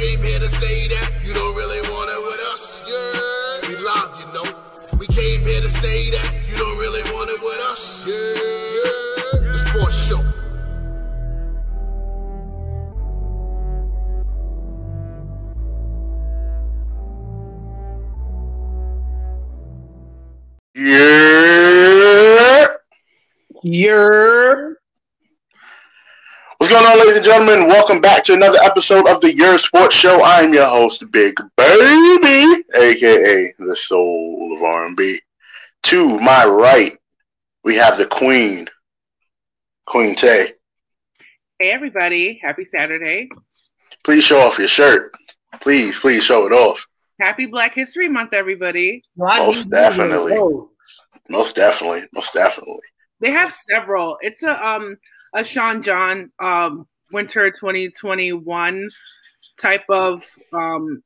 came here to say that you don't really want it with us. Yeah, we love you know. We came here to say that you don't really want it with us. Yeah, yeah. The sports show. Yeah. You're What's going on, ladies and gentlemen? Welcome back to another episode of the Your Sports Show. I'm your host, Big Baby, aka the Soul of R&B. To my right, we have the Queen, Queen Tay. hey everybody, happy Saturday. Please show off your shirt. Please, please show it off. Happy Black History Month, everybody. Most definitely. Most definitely, most definitely. They have several. It's a um a Sean John um winter 2021 type of um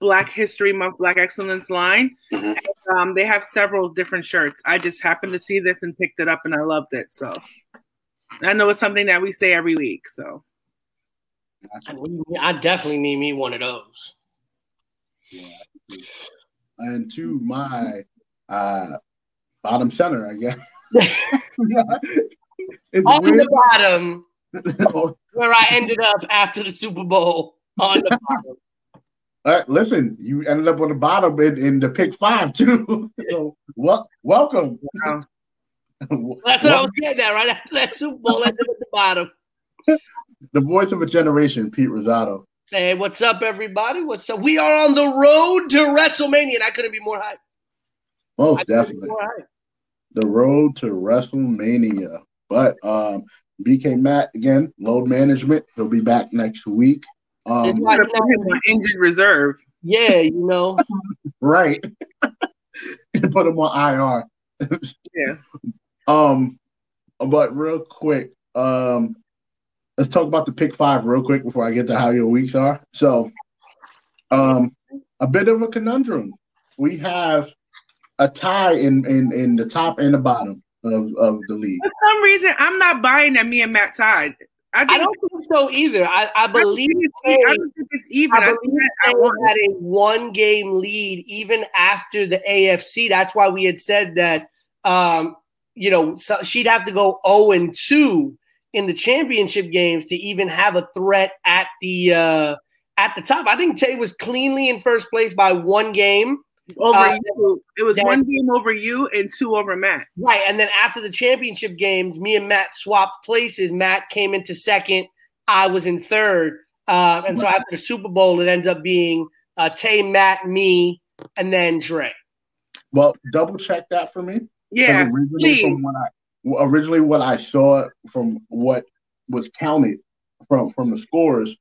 Black History Month Black Excellence line. Mhm. And, um, they have several different shirts. I just happened to see this and picked it up and I loved it. So I know it's something that we say every week. So I definitely need me one of those. and to my uh bottom center, I guess. On weird. the bottom, where I ended up after the Super Bowl. On the bottom. Right, listen, you ended up on the bottom in, in the pick five too. so well, welcome. Wow. That's what I was getting at right after that Super Bowl. I ended up at the bottom. the voice of a generation, Pete Rosado. Hey, what's up, everybody? What's up? We are on the road to WrestleMania, and I couldn't be more hyped. Most definitely. more hyped. The road to WrestleMania. But um BK Matt again, load management. He'll be back next week. Um It's gotta put him on injured reserve. Yeah, you know. right. Put him on IR. Yeah. Um, but real quick, um, let's talk about the pick five real quick before I get to how your weeks are. So, um, a bit of a conundrum. We have a tie in in in the top and the bottom of of the league. For some reason, I'm not buying that me and Matt tied. I, think I don't think so either. I, I believe I don't think it's even. I, I think believe that I they had a one game lead even after the AFC. That's why we had said that um, you know so she'd have to go 0 and 2 in the championship games to even have a threat at the uh, at the top. I think Tay was cleanly in first place by one game. Over Uh, you. It was that- one game over you and two over Matt. Right. And then after the championship games, me and Matt swapped places. Matt came into second. I was in third. Uh, and so after the Super Bowl, it ends up being uh, Tay, Matt, me, and then Dre. Well, double check that for me. Yeah, originally please. from what I originally what I saw from what was counted from from the scores,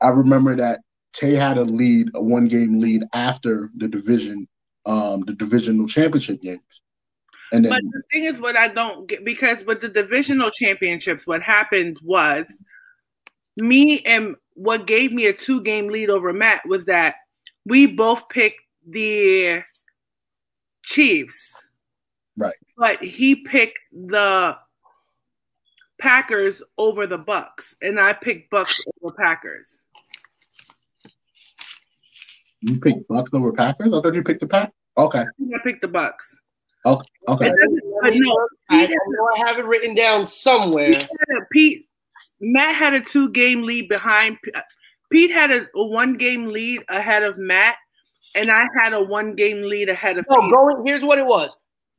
I remember that Tay had a lead, a one game lead after the division, um, the divisional championship games, and then But the thing is, what I don't get because with the divisional championships, what happened was me and what gave me a two game lead over Matt was that we both picked the Chiefs. Right. But he picked the Packers over the Bucks, and I picked Bucks over Packers. You picked Bucks over Packers. I thought you picked the Pack. Okay, I picked the Bucks. okay. It doesn't- but no, I, know I have it written down somewhere. Pete, a, Pete Matt had a two game lead behind Pete had a, a one game lead ahead of Matt, and I had a one game lead ahead of No, Pete. going here's what it was.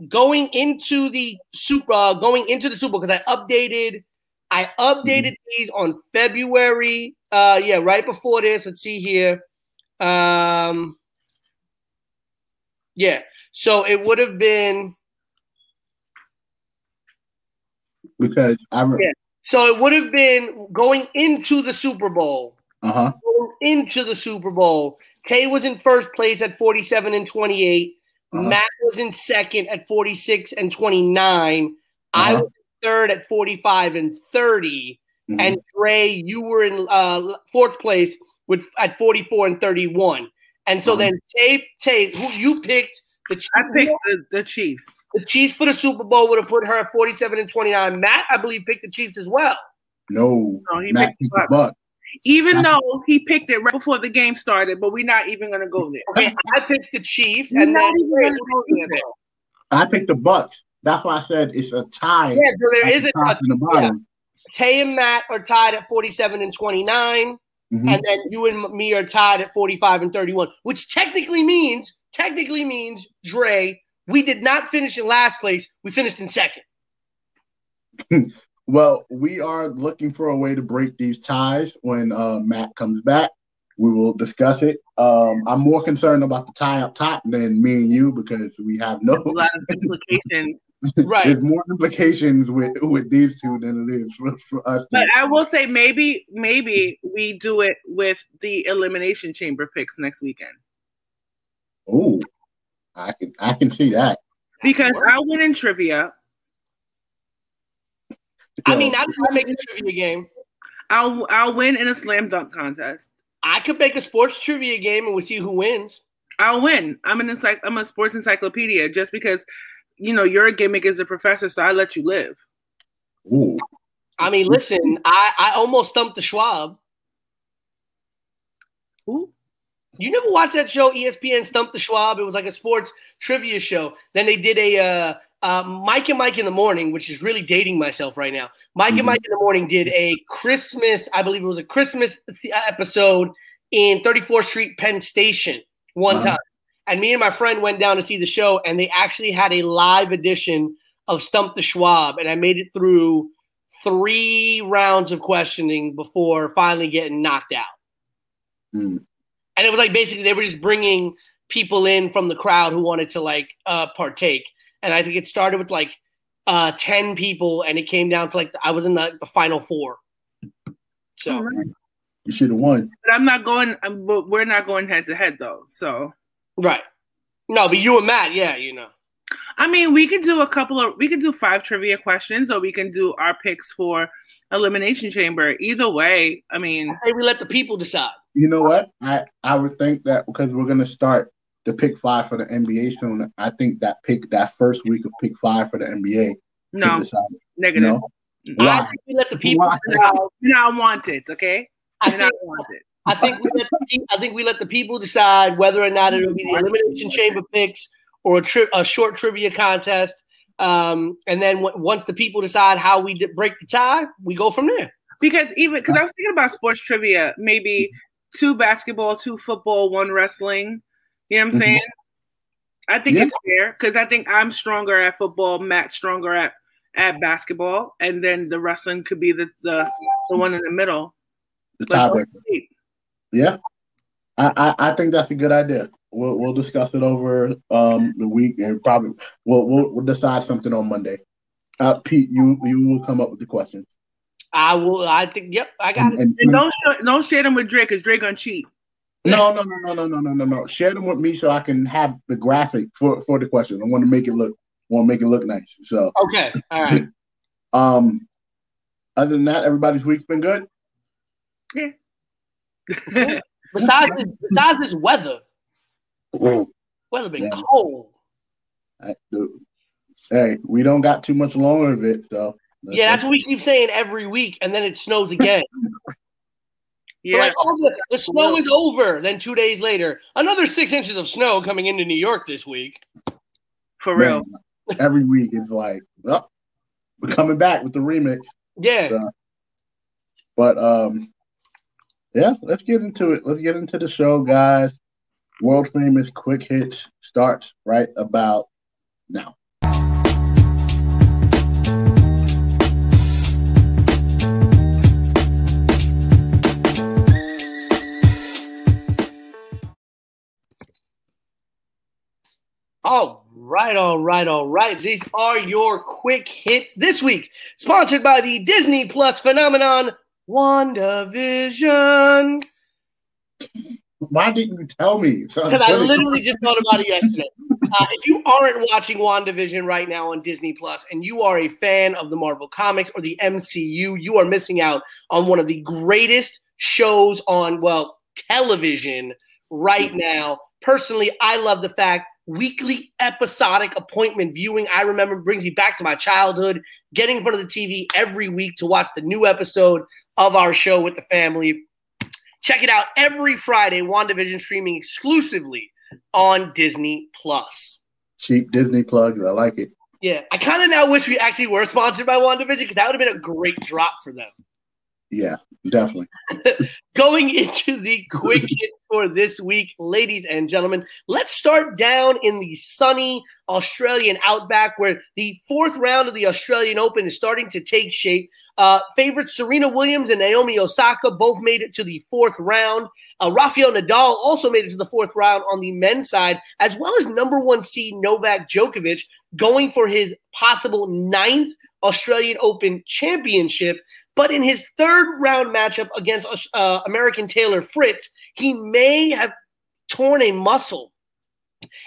Going into the super uh, going into the super because I updated I updated these on February uh yeah, right before this. Let's see here. Um yeah. So it would have been because I re- Yeah. so it would have been going into the Super Bowl. uh huh. Into the Super Bowl. Tay was in first place at 47 and 28. Uh-huh. Matt was in second at 46 and 29. I Uh-huh. was third at 45 and 30. Mhm. And Dre, you were in uh, fourth place with at 44 and 31. And so Uh-huh. then Tay, Tay, who you picked the Chiefs, I picked the, the Chiefs. the Chiefs for the Super Bowl would have put her at 47 and 29. Matt, I believe, picked the Chiefs as well. no, No, he Matt picked the picked the Bucks. Even though he picked it right before the game started, but we're not even gonna go there. Okay, I picked the Chiefs, and not even gonna go there. bro. I picked the Bucks. That's why I said it's a tie. yeah, so there at is the a top and the bottom. Tay and Matt are tied at 47 and 29, Mhm. and then you and me are tied at 45 and 31, which technically means, technically means, Dre, we did not finish in last place. We finished in second. Well, we are looking for a way to break these ties when uh, Matt comes back. We will discuss it. Um, I'm more concerned about the tie up top than me and you because we have no. Implications. Right. There's more implications with with these two than it is for, for us. But to- I will say maybe maybe we do it with the elimination chamber picks next weekend. oh, I can I can see that. Because I'll win in trivia. I mean, I could make a trivia game. I'll I'll win in a slam dunk contest. I could make a sports trivia game and we'll see who wins. I'll win. I'm an encycl- I'm a sports encyclopedia just because you know your gimmick is a professor, so I let you live. Ooh, I mean, listen, I, I almost stumped the Schwab. Who? You never watched that show, ESPN Stump the Schwab? It was like a sports trivia show. Then they did a uh, uh, Mike and Mike in the Morning, which is really dating myself right now. Mike Mhm. and Mike in the Morning did a Christmas, I believe it was a Christmas th- episode in 34th Street Penn Station one Uh-huh. time. And me and my friend went down to see the show, and they actually had a live edition of Stump the Schwab. And I made it through three rounds of questioning before finally getting knocked out. Hmm. And it was like basically they were just bringing people in from the crowd who wanted to like uh, partake. And I think it started with like uh, 10 people and it came down to like I was in the, the final four. So All right. you should have won. But I'm not going. But we're not going head to head though. So right. No, but you and Matt, yeah, you know. I mean, we could do a couple of. We could do five trivia questions, or we can do our picks for elimination chamber. Either way, I mean, Hey, we let the people decide. You know what? I I would think that because we're gonna start the pick five for the NBA soon. I think that pick that first week of pick five for the NBA. no could decide. negative. No, I Why? think we let the people Why? decide. You're not wanted, okay? I You're not think, wanted. I think we let the, I think we let the people decide whether or not it'll be the elimination chamber picks or a, tri- a short trivia contest. Um, and then w- once the people decide how we d- break the tie, we go from there. Because even because I was thinking about sports trivia, maybe two basketball, two football, one wrestling. You know what I'm Mhm. saying? I think Yeah. it's fair because I think I'm stronger at football, Matt's stronger at at basketball, and then the wrestling could be the the, the one in the middle. the But tiebreaker. Yeah, I, I I think that's a good idea. We'll we'll discuss it over um the week and probably we'll we'll, we'll decide something on Monday. Uh, Pete, you you will come up with the questions. I will. I think. Yep, I got it. And, And don't sh- don't share them with Drake because Drake gonna cheat. no, no, no, no, no, no, no, no, no. Share them with me so I can have the graphic for for the question. I want to make it look want to make it look nice. So, Okay. All right. um, other than that, everybody's week's been good. Besides, this, besides this weather, weather been Yeah. cold. I, hey, we don't got too much longer of it, so Yeah, that's what we keep saying every week, and then it snows again. Yeah, like, oh, the, the snow is over. Then two days later, another six inches of snow coming into New York this week. for real. Man, every week is like, well, we're coming back with the remix. Yeah. Yeah. But um, yeah, let's get into it. Let's get into the show, guys. World famous quick hits starts right about now. All right, all right, all right. These are your quick hits this week, sponsored by the Disney Plus phenomenon WandaVision. Why didn't you tell me? Because I literally just thought about it yesterday. Uh, if you aren't watching WandaVision right now on Disney Plus and you are a fan of the Marvel Comics or the MCU, you are missing out on one of the greatest shows on, well, television right now. Personally, I love the fact weekly episodic appointment viewing. I remember brings me back to my childhood, getting in front of the TV every week to watch the new episode of our show with the family. Check it out every Friday. WandaVision streaming exclusively on Disney Plus. Cheap Disney plugs. I like it. Yeah, I kind of now wish we actually were sponsored by WandaVision because that would have been a great drop for them. Yeah, definitely. Going into the quick hit for this week, ladies and gentlemen, let's start down in the sunny Australian outback where the fourth round of the Australian Open is starting to take shape. Uh, favorites Serena Williams and Naomi Osaka both made it to the fourth round. Uh, Rafael Nadal also made it to the fourth round on the men's side, as well as number one seed Novak Djokovic going for his possible ninth Australian Open championship. But in his third round matchup against uh, American Taylor Fritz, he may have torn a muscle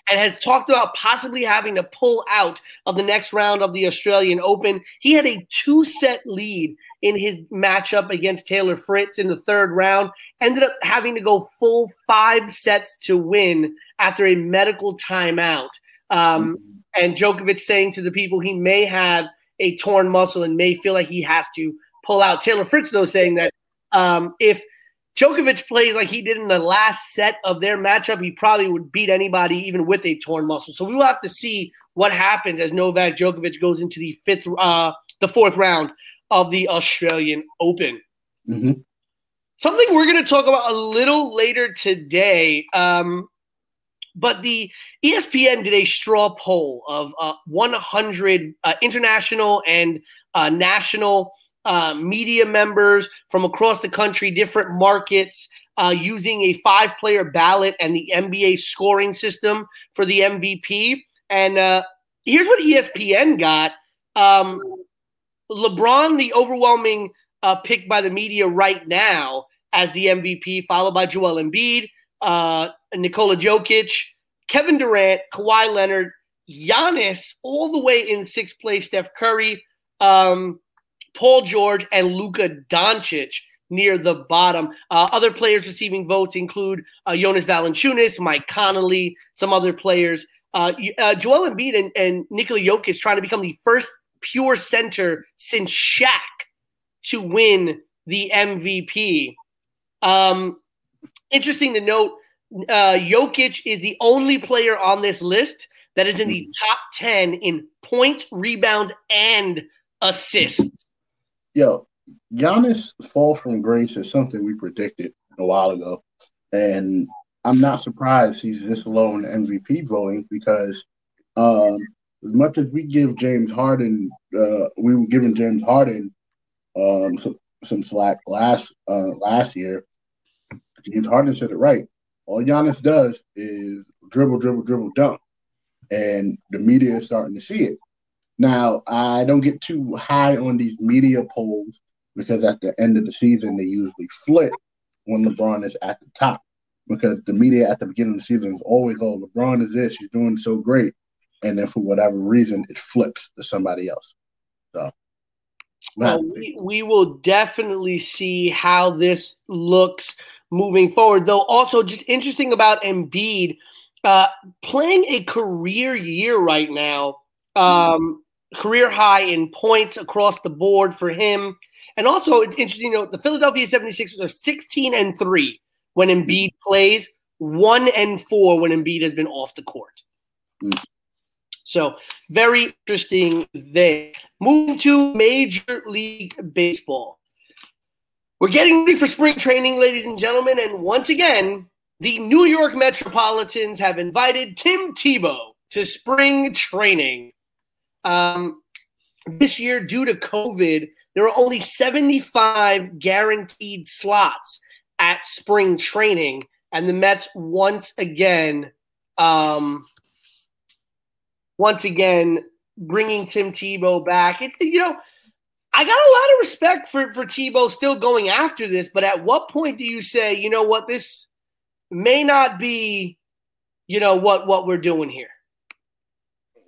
and has talked about possibly having to pull out of the next round of the Australian Open. He had a two set lead in his matchup against Taylor Fritz in the third round, ended up having to go full five sets to win after a medical timeout. Um, and Djokovic saying to the people he may have a torn muscle and may feel like he has to pull out. Taylor Fritz, though, saying that um, if Djokovic plays like he did in the last set of their matchup, he probably would beat anybody, even with a torn muscle. So we will have to see what happens as Novak Djokovic goes into the fifth, uh, the fourth round of the Australian Open. Mm-hmm. Something we're going to talk about a little later today. Um, but the ESPN did a straw poll of uh, 100 uh, international and uh, national uh, media members from across the country, different markets, uh, using a five player ballot and the NBA scoring system for the MVP. And uh, here's what ESPN got um, LeBron, the overwhelming uh, pick by the media right now as the MVP, followed by Joel Embiid, uh, Nikola Jokic, Kevin Durant, Kawhi Leonard, Giannis, all the way in sixth place, Steph Curry. Um, Paul George, and Luka Doncic near the bottom. Uh, other players receiving votes include uh, Jonas Valanciunas, Mike Conley, some other players. Uh, uh, Joel Embiid and, and Nikola Jokic trying to become the first pure center since Shaq to win the MVP. Um, interesting to note, uh, Jokic is the only player on this list that is in the top 10 in points, rebounds, and assists yo, Giannis fall from grace is something we predicted a while ago, and I'm not surprised he's this low in MVP voting because um, as much as we give James Harden, uh, we were giving James Harden um, some, some slack last uh, last year. James Harden said it right. All Giannis does is dribble, dribble, dribble, dunk, and the media is starting to see it. Now, I don't get too high on these media polls because at the end of the season, they usually flip when LeBron is at the top because the media at the beginning of the season is always, oh, LeBron is this, he's doing so great. And then for whatever reason, it flips to somebody else. So, well, we, we will definitely see how this looks moving forward. Though, also just interesting about Embiid uh, playing a career year right now. Um, career high in points across the board for him. And also, it's interesting, you know, the Philadelphia 76ers are 16 and 3 when Embiid plays, 1 and 4 when Embiid has been off the court. Mm. So, very interesting there. Moving to Major League Baseball. We're getting ready for spring training, ladies and gentlemen. And once again, the New York Metropolitans have invited Tim Tebow to spring training. Um, this year, due to COVID, there are only 75 guaranteed slots at spring training, and the Mets once again, um, once again, bringing Tim Tebow back. It, you know, I got a lot of respect for for Tebow still going after this, but at what point do you say, you know what, this may not be, you know, what what we're doing here?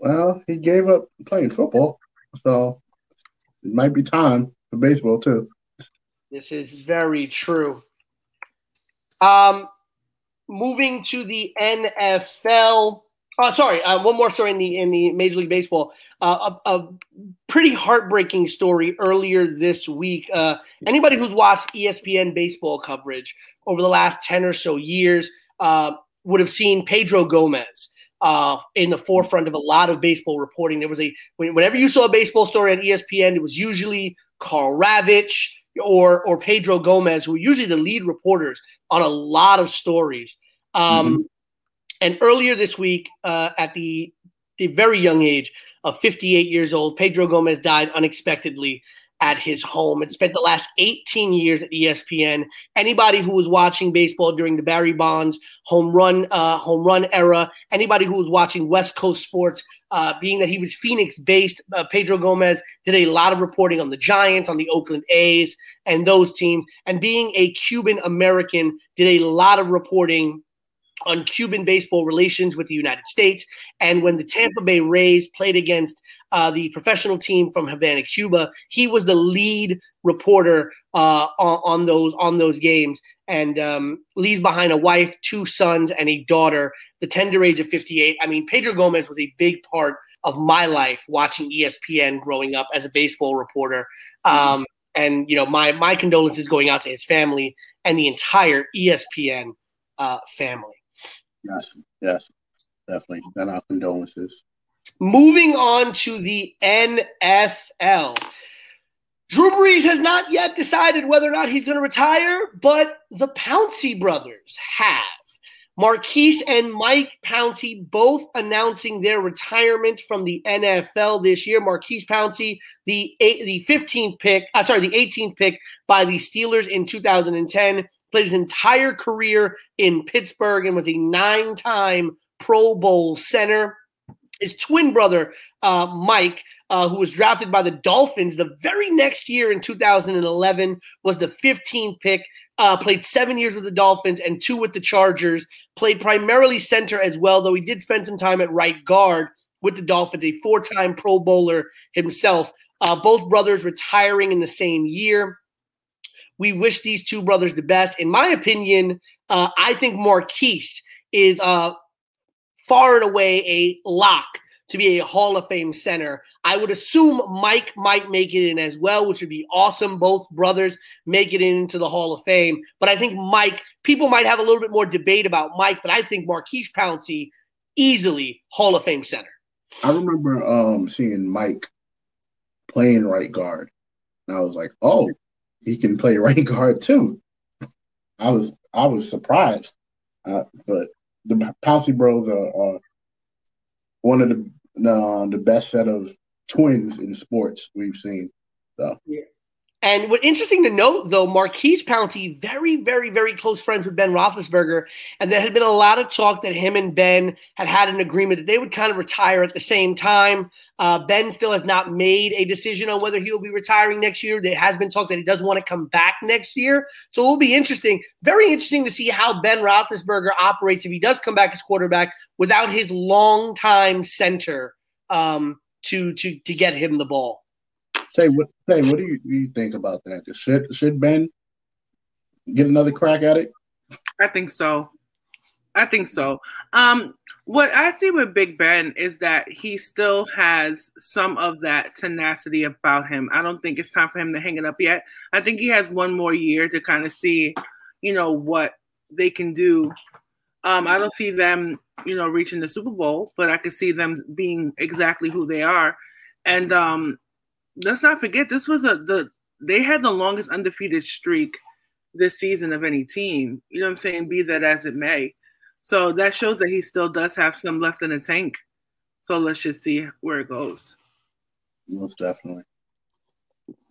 Well, he gave up playing football, so it might be time for baseball too. This is very true. Um, moving to the NFL, Oh, sorry, uh, one more story in the in the Major League Baseball. Uh, a, a, pretty heartbreaking story earlier this week. Uh, anybody who's watched ESPN baseball coverage over the last ten or so years uh, would have seen Pedro Gomez uh, in the forefront of a lot of baseball reporting. There was a whenever you saw a baseball story on ESPN, it was usually Karl Ravech or or Pedro Gomez, who were usually the lead reporters on a lot of stories. Um, mm-hmm and earlier this week, uh, at the the very young age of 58 years old, Pedro Gomez died unexpectedly at his home and spent the last 18 years at ESPN. Anybody who was watching baseball during the Barry Bonds home run uh, home run era, anybody who was watching West Coast sports, uh, being that he was Phoenix based, uh, Pedro Gomez did a lot of reporting on the Giants, on the Oakland A's, and those teams. And being a Cuban American, did a lot of reporting on Cuban baseball relations with the United States. And when the Tampa Bay Rays played against uh, the professional team from Havana, Cuba, he was the lead reporter uh, on, on, those on those games, and um, leaves behind a wife, two sons, and a daughter. The tender age of 58. I mean, Pedro Gomez was a big part of my life watching ESPN growing up as a baseball reporter. Um, and you know, my my condolences going out to his family and the entire ESPN uh, family. Yes, yes, definitely. And our condolences. Moving on to the NFL. Drew Brees has not yet decided whether or not he's going to retire, but the Pouncey brothers have. Maurkice and Mike Pouncey both announcing their retirement from the NFL this year. Maurkice Pouncey, the the 15th pick, uh, sorry, the 18th pick by the Steelers in 2010, played his entire career in Pittsburgh and was a nine time Pro Bowl center. His twin brother, uh, Mike, uh, who was drafted by the Dolphins the very next year in 2011, was the 15th pick. Uh, played seven years with the Dolphins and two with the Chargers. Played primarily center as well, though he did spend some time at right guard with the Dolphins, a four time Pro Bowler himself. Uh, both brothers retiring in the same year. We wish these two brothers the best. In my opinion, uh, I think Maurkice is uh, far and away a lock to be a Hall of Fame center. I would assume Mike might make it in as well, which would be awesome. Both brothers make it into the Hall of Fame. But I think Mike, people might have a little bit more debate about Mike, but I think Maurkice Pouncey, easily Hall of Fame center. I remember um, seeing Mike playing right guard. And I was like, oh, he can play right guard too. I was I was surprised, uh, but the Pouncey Bros are, one of the uh, the best set of twins in sports we've seen. So yeah. And what interesting to note, though, Maurkice Pouncey, very, very, very close friends with Ben Roethlisberger, and there had been a lot of talk that him and Ben had had an agreement that they would kind of retire at the same time. Uh, ben still has not made a decision on whether he will be retiring next year. There has been talk that he doesn't want to come back next year, so it will be interesting, very interesting to see how Ben Roethlisberger operates if he does come back as quarterback without his longtime center um, to to to get him the ball. Say what? Say what do you, do you think about that? Should should Ben get another crack at it? I think so. I think so. Um, what I see with Big Ben is that he still has some of that tenacity about him. I don't think it's time for him to hang it up yet. I think he has one more year to kind of see, you know, what they can do. Um, I don't see them, you know, reaching the Super Bowl, but I could see them being exactly who they are. And um, let's not forget this was a the they had the longest undefeated streak this season of any team. You know what I'm saying? Be that as it may. So that shows that he still does have some left in the tank. So let's just see where it goes. Most definitely.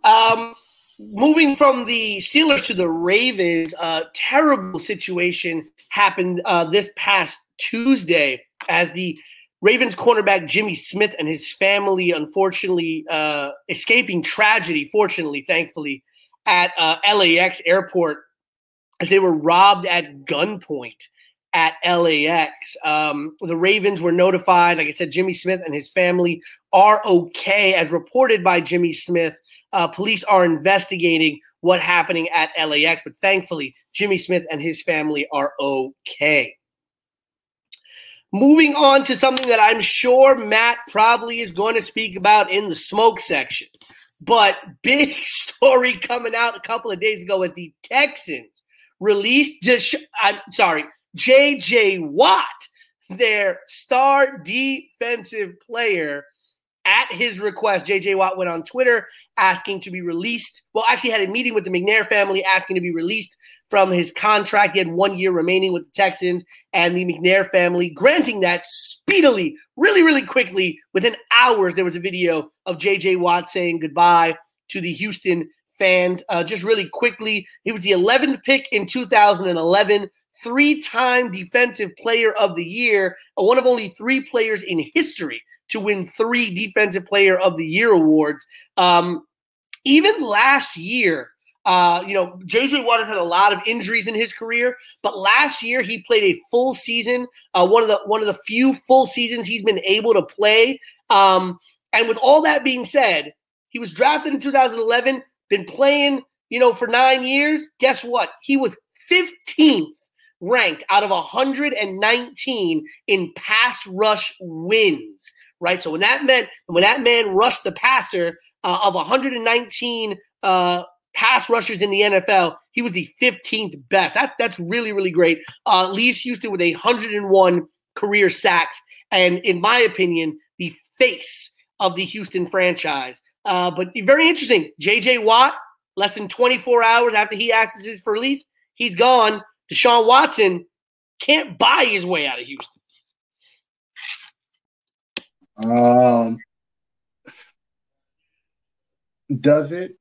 Um, moving from the Steelers to the Ravens, a terrible situation happened uh, this past Tuesday as the Ravens cornerback Jimmy Smith and his family, unfortunately, uh, escaping tragedy, fortunately, thankfully, at uh, LAX airport as they were robbed at gunpoint at LAX. Um, the Ravens were notified. Like I said, Jimmy Smith and his family are okay. As reported by Jimmy Smith, uh, police are investigating what happening at LAX, but thankfully, Jimmy Smith and his family are okay. Moving on to something that I'm sure Matt probably is going to speak about in the smoke section. But big story coming out a couple of days ago as the Texans released, Desha- I'm sorry, JJ Watt, their star defensive player, his request, JJ Watt went on Twitter asking to be released. Well, actually, had a meeting with the McNair family asking to be released from his contract. He had one year remaining with the Texans, and the McNair family granting that speedily, really, really quickly. Within hours, there was a video of JJ Watt saying goodbye to the Houston fans. Uh, just really quickly, he was the 11th pick in 2011 three time defensive player of the year, one of only three players in history to win three Defensive Player of the Year awards. Um, even last year, uh, you know, JJ Watt had a lot of injuries in his career, but last year he played a full season, uh, one of the one of the few full seasons he's been able to play. Um, and with all that being said, he was drafted in 2011, been playing, you know, for nine years. Guess what? He was 15th ranked out of 119 in pass rush wins right? So when that meant when that man rushed the passer uh, of 119 uh, pass rushers in the NFL, he was the 15th best. That that's really really great. Uh, leaves Houston with 101 career sacks, and in my opinion, the face of the Houston franchise. Uh, but very interesting. J.J. Watt, less than 24 hours after he asks for release, he's gone. Deshaun Watson can't buy his way out of Houston. Um, does it?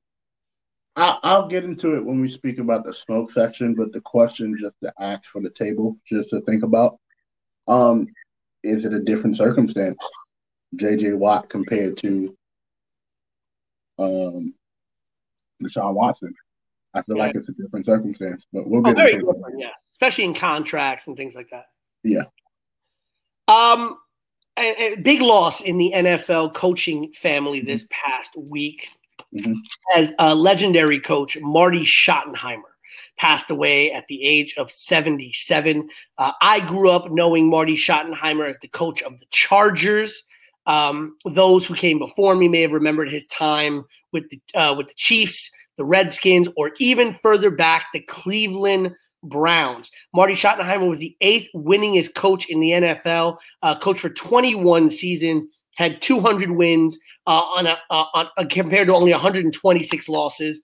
I, I'll get into it when we speak about the smoke section, but the question just to ask for the table, just to think about, um, is it a different circumstance, J.J. Watt compared to um, Deshaun Watson? I feel yeah. like it's a different circumstance, but we'll get oh, very different, yeah, especially in contracts and things like that. Yeah. Um, a, a big loss in the NFL coaching family mm-hmm. this past week mm-hmm. as a legendary coach Marty Schottenheimer passed away at the age of 77. Uh, I grew up knowing Marty Schottenheimer as the coach of the Chargers. Um, those who came before me may have remembered his time with the uh, with the Chiefs, the Redskins, or even further back, the Cleveland Browns. Marty Schottenheimer was the eighth winningest coach in the NFL, uh, coached for 21 seasons, had 200 wins uh, on, a, uh, on uh, compared to only 126 losses.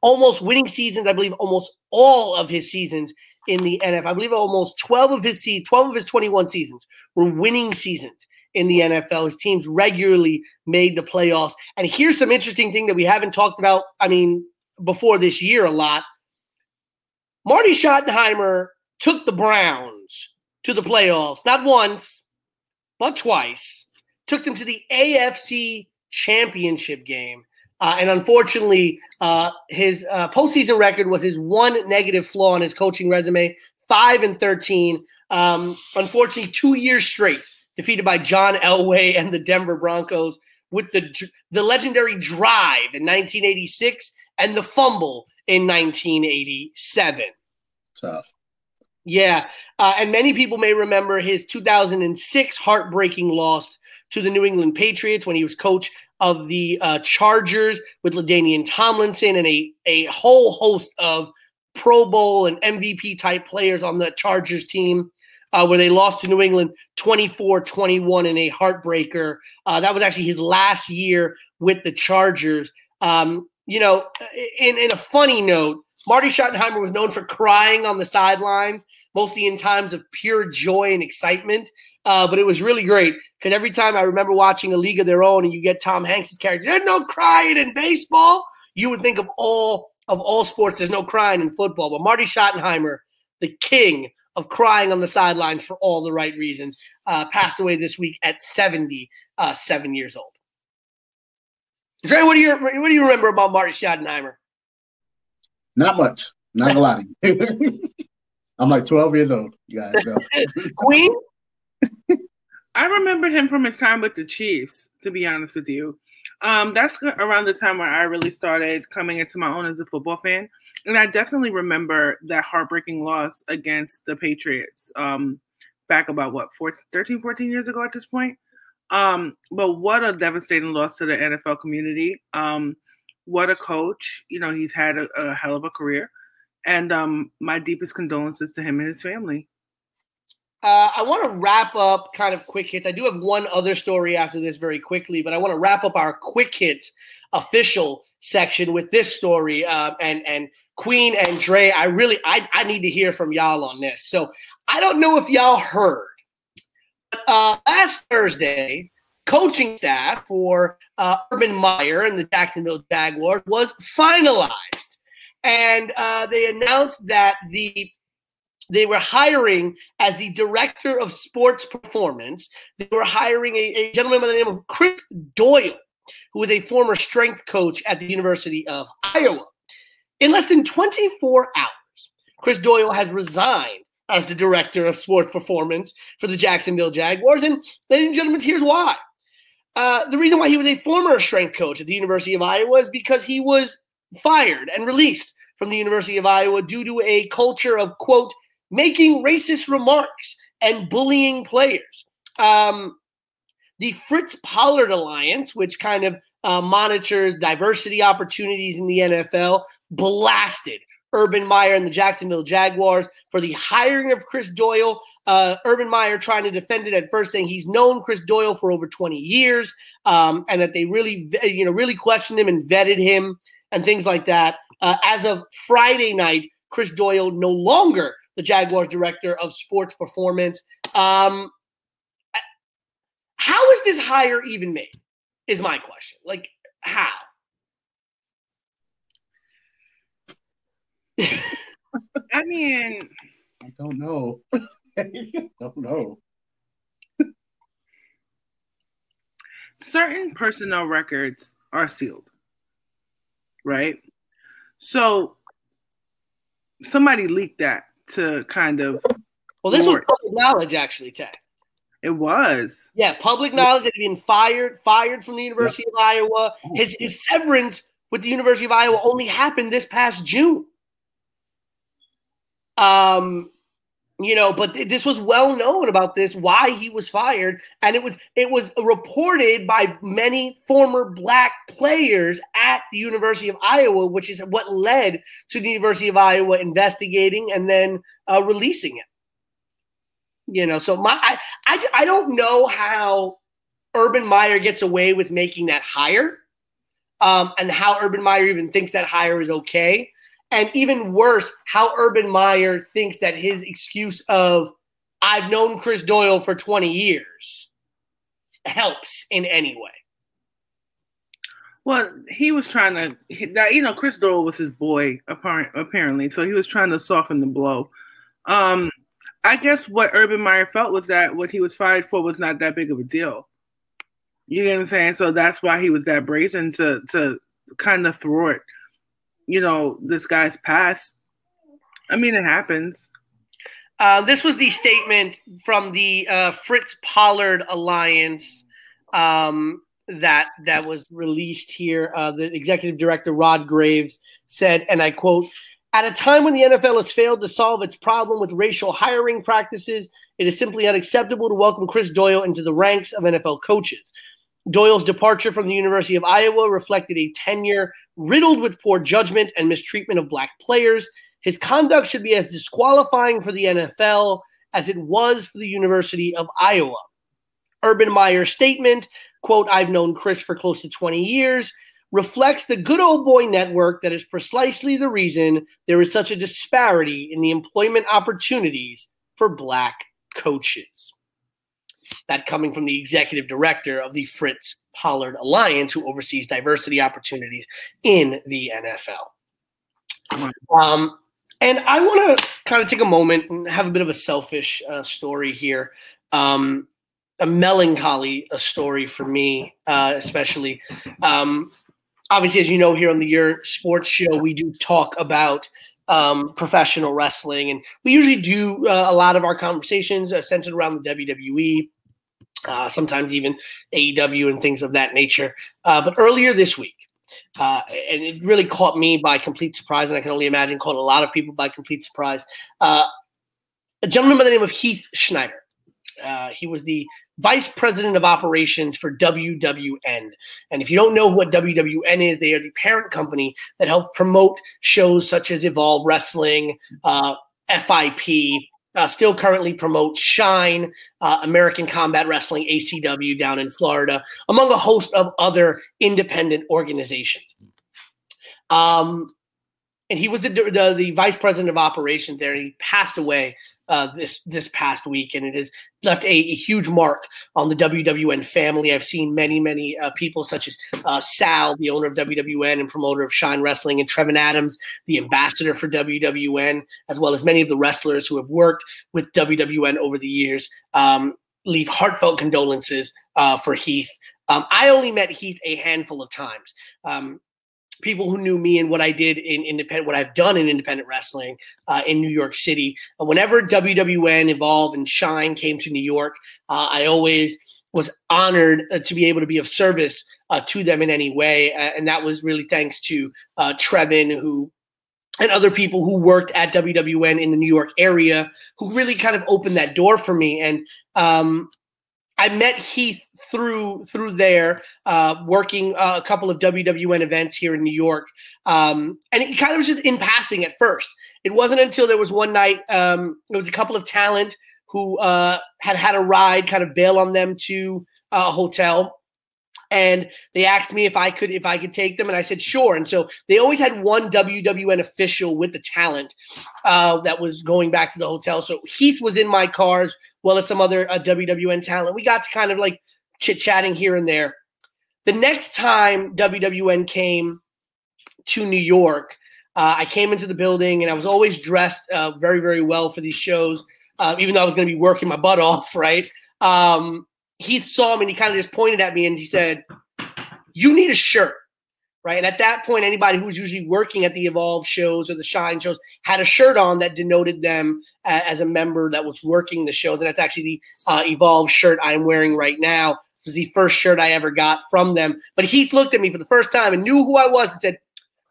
Almost winning seasons, I believe almost all of his seasons in the NFL. I believe almost 12 of his se- 12 of his 21 seasons were winning seasons in the NFL. His teams regularly made the playoffs. And here's some interesting thing that we haven't talked about, I mean, before this year a lot Marty Schottenheimer took the Browns to the playoffs, not once, but twice. Took them to the AFC championship game. Uh, and unfortunately, uh, his uh, postseason record was his one negative flaw on his coaching resume, five and thirteen. Um, unfortunately, two years straight defeated by John Elway and the Denver Broncos with the the legendary drive in 1986 and the fumble in 1987. Tough. Yeah. Uh, and many people may remember his 2006 heartbreaking loss to the New England Patriots when he was coach of the uh, Chargers with LaDainian Tomlinson and a, a whole host of Pro Bowl and MVP type players on the Chargers team. Uh, where they lost to New England 24 21 in a heartbreaker. Uh, that was actually his last year with the Chargers. Um, you know, in, in a funny note, Marty Schottenheimer was known for crying on the sidelines, mostly in times of pure joy and excitement. Uh, but it was really great because every time I remember watching A League of Their Own and you get Tom Hanks's character, there's no crying in baseball. You would think of all of all sports, there's no crying in football. But Marty Schottenheimer, the king of crying on the sidelines for all the right reasons, uh, passed away this week at 77 uh, years old. Dre, what do you what do you remember about Marty Schottenheimer? Not much. Not gonna lie to you. I'm like 12 years old, you guys. So. Queen? I remember him from his time with the Chiefs, to be honest with you. Um, that's around the time where I really started coming into my own as a football fan. And I definitely remember that heartbreaking loss against the Patriots um, back about what 14, 13, 14 years ago at this point. Um, but what a devastating loss to the NFL community. Um, what a coach. You know, he's had a, a hell of a career. And um, my deepest condolences to him and his family. Uh, I want to wrap up kind of quick hits. I do have one other story after this very quickly, but I want to wrap up our quick hits official section with this story. Uh, and and Queen and Dre, I really I, I need to hear from y'all on this. So I don't know if y'all heard. Uh, last Thursday, coaching staff for uh, Urban Meyer and the Jacksonville Jaguars was finalized, and uh, they announced that the they were hiring as the director of sports performance. They were hiring a, a gentleman by the name of Chris Doyle, who is a former strength coach at the University of Iowa. In less than 24 hours, Chris Doyle has resigned as the director of sports performance for the Jacksonville Jaguars. And, ladies and gentlemen, here's why. Uh, the reason why he was a former strength coach at the University of Iowa is because he was fired and released from the University of Iowa due to a culture of, quote, making racist remarks and bullying players. Um, the Fritz Pollard Alliance, which kind of uh, monitors diversity opportunities in the NFL, blasted Urban Meyer and the Jacksonville Jaguars for the hiring of Chris Doyle. Uh, Urban Meyer trying to defend it at first, saying he's known Chris Doyle for over 20 years, um, and that they really, you know, really questioned him and vetted him and things like that. Uh, as of Friday night, Chris Doyle no longer the Jaguars director of sports performance. Um, how is this hire even made? Is my question. Like, how? I mean, I don't know. I don't know. certain personnel records are sealed, right? So somebody leaked that to kind of. Well, this was public knowledge, actually, Ted. It was. Yeah, public knowledge that he'd been fired, fired from the University yep. of Iowa. His his severance with the University of Iowa only happened this past June. Um, you know, but th- this was well known about this why he was fired, and it was it was reported by many former black players at the University of Iowa, which is what led to the University of Iowa investigating and then uh, releasing it. You know, so my I, I I don't know how Urban Meyer gets away with making that hire, um, and how Urban Meyer even thinks that hire is okay. And even worse, how Urban Meyer thinks that his excuse of I've known Chris Doyle for 20 years helps in any way. Well, he was trying to, you know, Chris Doyle was his boy, apparently, so he was trying to soften the blow. Um, I guess what Urban Meyer felt was that what he was fired for was not that big of a deal. You know what I'm saying? So that's why he was that brazen to to kind of thwart you know, this guy's past. I mean, it happens. Uh, this was the statement from the uh, Fritz Pollard Alliance um, that that was released here. Uh, the executive director Rod Graves said, and I quote: "At a time when the NFL has failed to solve its problem with racial hiring practices, it is simply unacceptable to welcome Chris Doyle into the ranks of NFL coaches. Doyle's departure from the University of Iowa reflected a tenure riddled with poor judgment and mistreatment of black players. His conduct should be as disqualifying for the NFL as it was for the University of Iowa. Urban Meyer's statement, quote, I've known Chris for close to 20 years, reflects the good old boy network that is precisely the reason there is such a disparity in the employment opportunities for black coaches. That coming from the executive director of the Fritz Pollard Alliance, who oversees diversity opportunities in the NFL. Um, and I want to kind of take a moment and have a bit of a selfish uh, story here. Um, a melancholy a story for me, uh, especially. Um, obviously, as you know, here on the Your Sports Show, we do talk about um, professional wrestling, and we usually do uh, a lot of our conversations uh, centered around the WWE uh, sometimes even AEW and things of that nature. Uh, but earlier this week, uh, and it really caught me by complete surprise, and I can only imagine caught a lot of people by complete surprise. Uh, a gentleman by the name of Heath Schneider Uh, he was the vice president of operations for WWN. And if you don't know what WWN is, they are the parent company that help promote shows such as Evolve Wrestling, uh, FIP, uh, still currently promotes Shine, uh, American Combat Wrestling, ACW down in Florida, among a host of other independent organizations. Um, and he was the, the, the vice president of operations there. He passed away uh, this this past week, and it has left a, a, huge mark on the WWN family. I've seen many many uh, people such as uh, Sal, the owner of WWN and promoter of Shine Wrestling, and Trevin Adams, the ambassador for WWN, as well as many of the wrestlers who have worked with WWN over the years. Um, leave heartfelt condolences uh, for Heath. Um, I only met Heath a handful of times. Um, people who knew me and what I did in independent, what I've done in independent wrestling uh, in New York City. Whenever WWN Evolve and Shine came to New York, uh, I always was honored uh, to be able to be of service uh, to them in any way, and that was really thanks to uh, Trevin, who and other people who worked at WWN in the New York area, who really kind of opened that door for me. And um, I met Heath through through there, uh, working uh, a couple of WWN events here in New York, um, and it kind of was just in passing at first. It wasn't until there was one night, um, there was a couple of talent who uh, had had a ride, kind of bail on them to a hotel, and they asked me if I could if I could take them, and I said sure. And so they always had one WWN official with the talent uh, that was going back to the hotel. So Heath was in my cars, well as some other uh, WWN talent. We got to kind of like chit chatting here and there. The next time WWN came to New York, uh, I came into the building and I was always dressed uh, very very well for these shows, uh, even though I was going to be working my butt off, right? Um, he saw me and he kind of just pointed at me and he said, You need a shirt. Right. And at that point, anybody who was usually working at the Evolve shows or the Shine shows had a shirt on that denoted them as a member that was working the shows. And that's actually the uh, Evolve shirt I'm wearing right now. It was the first shirt I ever got from them. But Heath looked at me for the first time and knew who I was and said,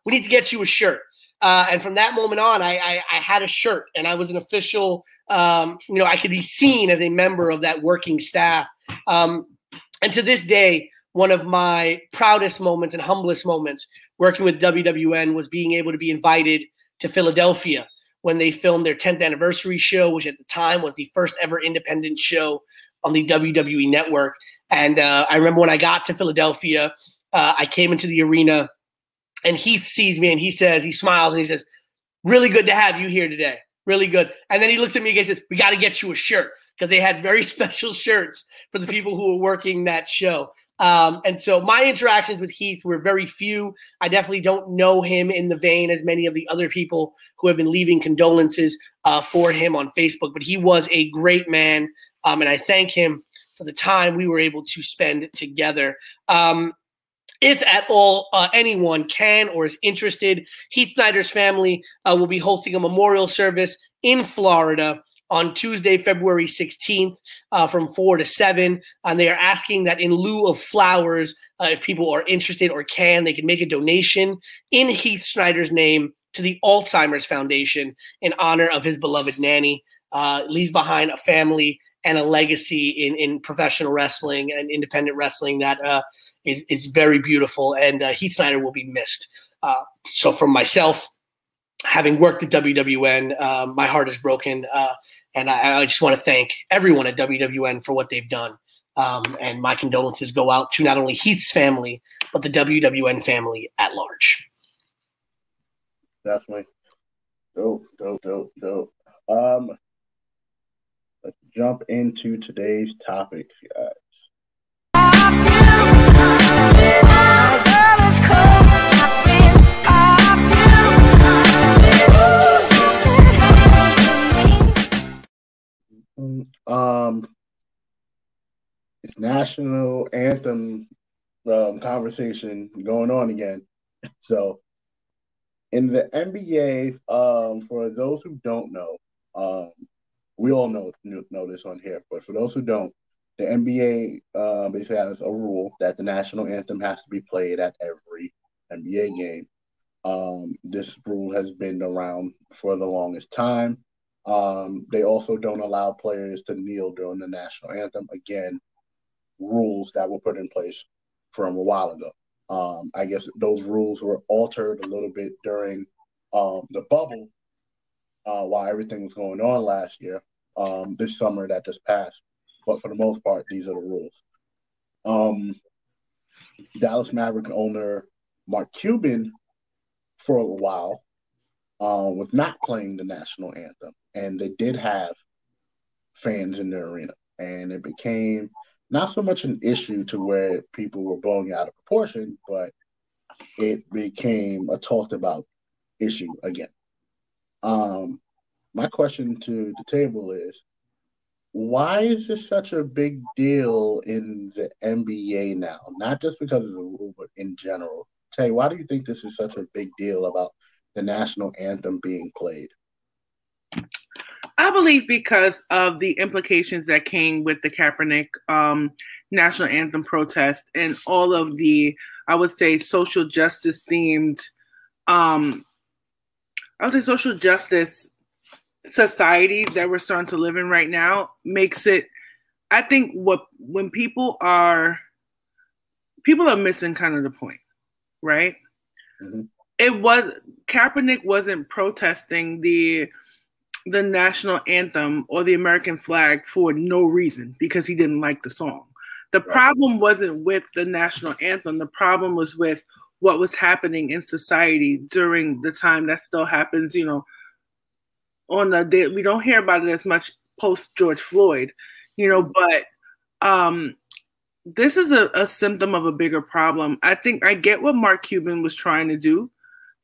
We need to get you a shirt. Uh, and from that moment on, I, I, I, had a shirt and I was an official, um, you know, I could be seen as a member of that working staff um, and to this day, one of my proudest moments and humblest moments working with WWN was being able to be invited to Philadelphia when they filmed their 10th anniversary show, which at the time was the first ever independent show on the WWE network. And uh, I remember when I got to Philadelphia, uh, I came into the arena and Heath sees me and he says, he smiles and he says, Really good to have you here today. Really good. And then he looks at me again and says, We got to get you a shirt because they had very special shirts for the people who were working that show. Um, and so my interactions with Heath were very few. I definitely don't know him in the vein as many of the other people who have been leaving condolences uh, for him on Facebook, but he was a great man. Um, and I thank him for the time we were able to spend together. Um, if at all uh, anyone can or is interested, Heath Snyder's family uh, will be hosting a memorial service in Florida on Tuesday, February 16th uh, from 4 to 7. And they are asking that in lieu of flowers, uh, if people are interested or can, they can make a donation in Heath Schneider's name to the Alzheimer's Foundation in honor of his beloved nanny. Uh, leaves behind a family and a legacy in, in professional wrestling and independent wrestling that uh, is is, very beautiful. And uh, Heath Snider will be missed. Uh, so, from myself, having worked at WWN, my heart is broken and I, I just want to thank everyone at WWN for what they've done. Um, and my condolences go out to not only Heath's family, but the WWN family at large. Definitely. Dope, dope, dope, dope. Um, let's jump into today's topic, guys. Um, it's national anthem um, conversation going on again. So, in the NBA, um, for those who don't know, um, we all know know this on here, but for those who don't, the NBA uh, basically has a rule that the national anthem has to be played at every NBA game. Um, this rule has been around for the longest time. Um, they also don't allow players to kneel during the national anthem. Again, rules that were put in place from a while ago. Um, I guess those rules were altered a little bit during um, the bubble uh, while everything was going on last year, um, this summer that just passed. But for the most part, these are the rules. Um, Dallas Maverick owner Mark Cuban, for a while, uh, was not playing the national anthem, and they did have fans in the arena, and it became not so much an issue to where people were blowing out of proportion, but it became a talked about issue again. Um, my question to the table is why is this such a big deal in the NBA now? Not just because of the rule, but in general. Tay, why do you think this is such a big deal about the national anthem being played? I believe because of the implications that came with the Kaepernick um, national anthem protest and all of the, I would say, social justice themed, um, I would say, social justice society that we're starting to live in right now makes it. I think what when people are people are missing kind of the point, right? Mm-hmm. It was Kaepernick wasn't protesting the the national anthem or the American flag for no reason because he didn't like the song. The problem wasn't with the national anthem. The problem was with what was happening in society during the time that still happens, you know, on the day we don't hear about it as much post George Floyd, you know, but um this is a, a symptom of a bigger problem. I think I get what Mark Cuban was trying to do.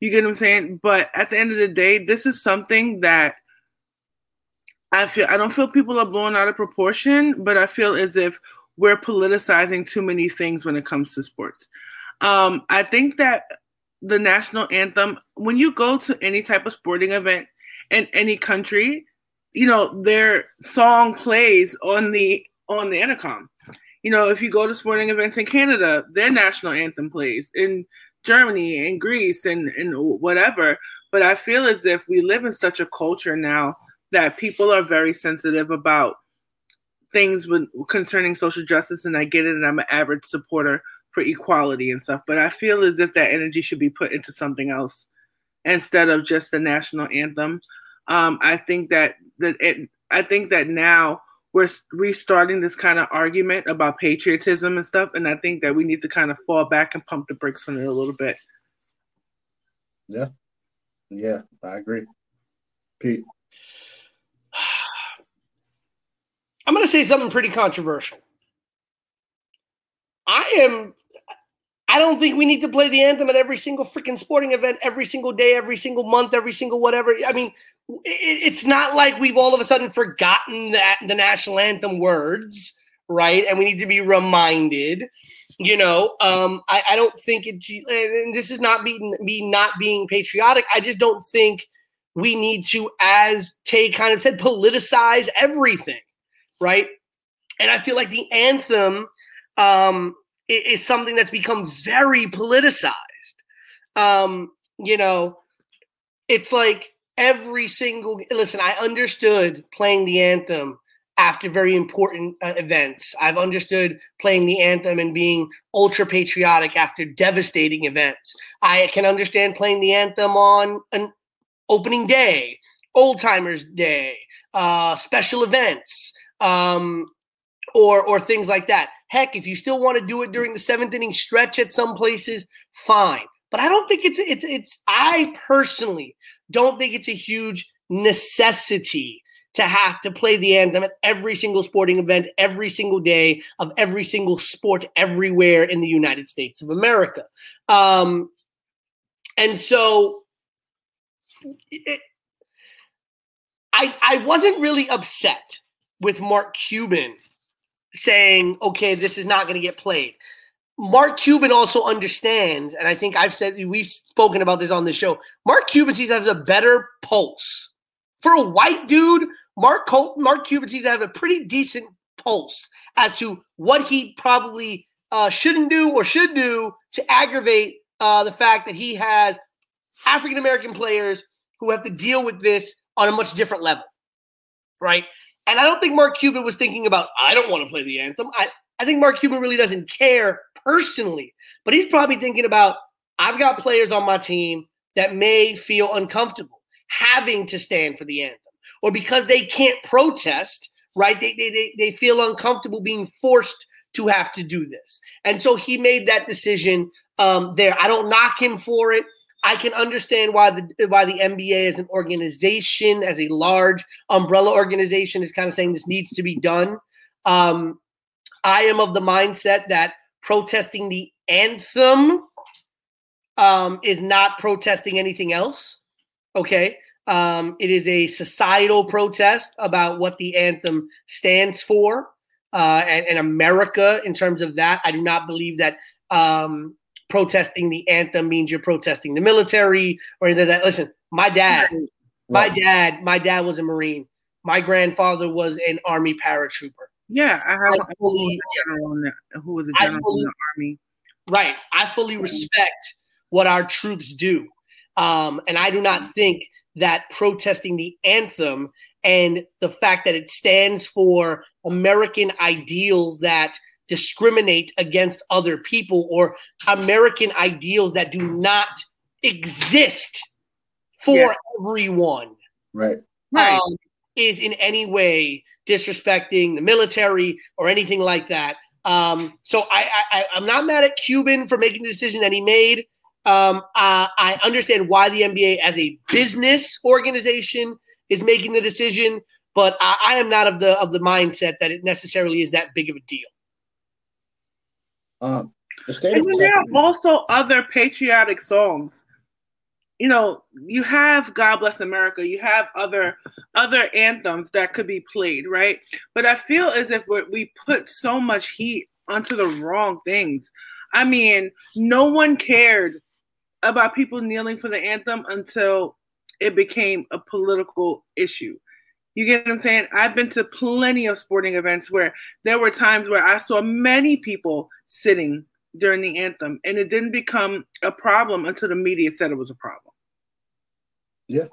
You get what I'm saying? But at the end of the day, this is something that I feel I don't feel people are blown out of proportion, but I feel as if we're politicizing too many things when it comes to sports. Um, I think that the national anthem, when you go to any type of sporting event in any country, you know, their song plays on the on the intercom. You know, if you go to sporting events in Canada, their national anthem plays in Germany and Greece and, and whatever. But I feel as if we live in such a culture now that people are very sensitive about things with concerning social justice and I get it and I'm an average supporter for equality and stuff, but I feel as if that energy should be put into something else instead of just the national anthem. Um, I think that that it, I think that now we're restarting this kind of argument about patriotism and stuff, and I think that we need to kind of fall back and pump the brakes on it a little bit. Yeah, yeah, I agree. Pete. I'm going to say something pretty controversial. I am. I don't think we need to play the anthem at every single freaking sporting event, every single day, every single month, every single whatever. I mean, it, it's not like we've all of a sudden forgotten that the national anthem words, right? And we need to be reminded. You know, um, I, I don't think it. And this is not me not being patriotic. I just don't think we need to, as Tay kind of said, politicize everything right? And I feel like the anthem um, is, something that's become very politicized. Um, you know, it's like every single listen. I understood playing the anthem after very important uh, events. I've understood playing the anthem and being ultra patriotic after devastating events. I can understand playing the anthem on an opening day, old timers day, uh, special events um, or or things like that. Heck, if you still want to do it during the seventh inning stretch at some places, fine. But I don't think it's it's it's. I personally don't think it's a huge necessity to have to play the anthem at every single sporting event, every single day of every single sport, everywhere in the United States of America. Um, and so, it, I I wasn't really upset with Mark Cuban saying, okay, this is not going to get played. Mark Cuban also understands, and I think I've said we've spoken about this on the show. Mark Cuban seems to have a better pulse for a white dude. Mark Col- Mark Cuban seems to have a pretty decent pulse as to what he probably uh, shouldn't do or should do to aggravate uh, the fact that he has African American players who have to deal with this on a much different level right? And I don't think Mark Cuban was thinking about, I don't want to play the anthem. I, I think Mark Cuban really doesn't care personally, but he's probably thinking about, I've got players on my team that may feel uncomfortable having to stand for the anthem, or because they can't protest, right? They, they, they, they feel uncomfortable being forced to have to do this. And so he made that decision um, there. I don't knock him for it. I can understand why the why the NBA as an organization, as a large umbrella organization, is kind of saying this needs to be done. Um, I am of the mindset that protesting the anthem um, is not protesting anything else. Okay. Um, it is a societal protest about what the anthem stands for uh, and, and, America in terms of that. I do not believe that um, protesting the anthem means you're protesting the military or anything like that. Listen, my dad, my dad, my dad was a Marine. My grandfather was an Army paratrooper. Yeah, I have I fully, a general in the, who was a general fully, in the Army. Right. I fully respect what our troops do. Um, and I do not think that protesting the anthem and the fact that it stands for American ideals that discriminate against other people or American ideals that do not exist for yeah. everyone. Right. Um, is in any way disrespecting the military or anything like that. Um, so I, I, I'm not mad at Cuban for making the decision that he made. Um, uh, I understand why the NBA, as a business organization, is making the decision, but I, I am not of the of the mindset that it necessarily is that big of a deal. Um, the state and there are also other patriotic songs. You know, you have "God Bless America." You have other other anthems that could be played, right? But I feel as if we put so much heat onto the wrong things. I mean, no one cared about people kneeling for the anthem until it became a political issue. You get what I'm saying? I've been to plenty of sporting events where there were times where I saw many people sitting during the anthem, and it didn't become a problem until the media said it was a problem. Yeah.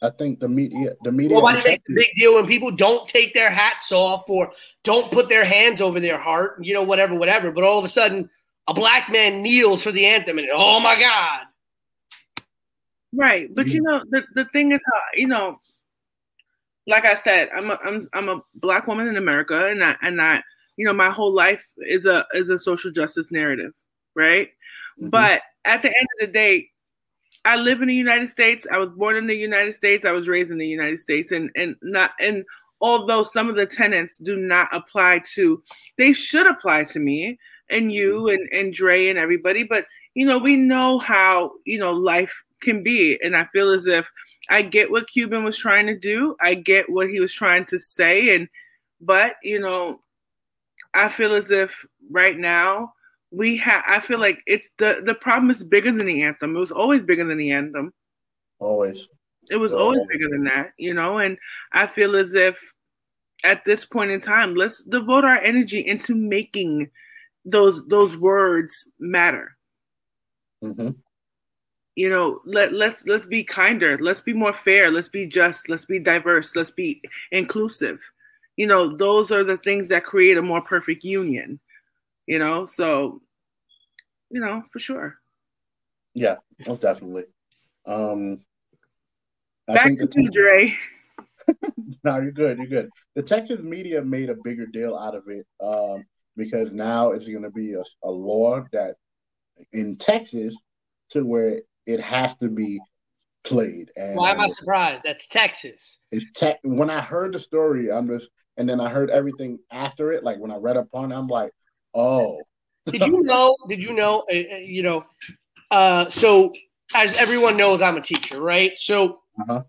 I think the media, the media. Nobody makes a big deal when people don't take their hats off or don't put their hands over their heart, you know, whatever, whatever. But all of a sudden, a black man kneels for the anthem, and oh my god! Right, but mm-hmm. you know, the the thing is, how you know, like I said, I'm a I'm I'm a black woman in America, and I and I you know my whole life is a is a social justice narrative right? Mm-hmm. but at the end of the day i live in the united states. I was born in the united states. I was raised in the united states. And and not and although some of the tenants do not apply to they should apply to me and you mm-hmm. and and Dre and everybody. But you know we know how you know life can be. And i feel as if i get what cuban was trying to do. I get what he was trying to say. And but you know I feel as if right now we have. I feel like it's the the problem is bigger than the anthem. It was always bigger than the anthem. Always. It was always bigger than that, you know. And I feel as if at this point in time, let's devote our energy into making those those words matter. Mm-hmm. You know, let let's let's be kinder. Let's be more fair. Let's be just. Let's be diverse. Let's be inclusive you know, those are the things that create a more perfect union, you know? So, you know, for sure. Yeah, most definitely. Um, I Back to you, Dre. no, you're good. You're good. The Texas media made a bigger deal out of it um, because now it's going to be a, a law that in Texas to where it has to be played. And why am I surprised? That's Texas. It's te- when I heard the story, I'm just and then I heard everything after it. Like when I read upon it, I'm like, oh. did you know? Did you know? Uh, you know, uh, so as everyone knows, I'm a teacher, right? So uh-huh.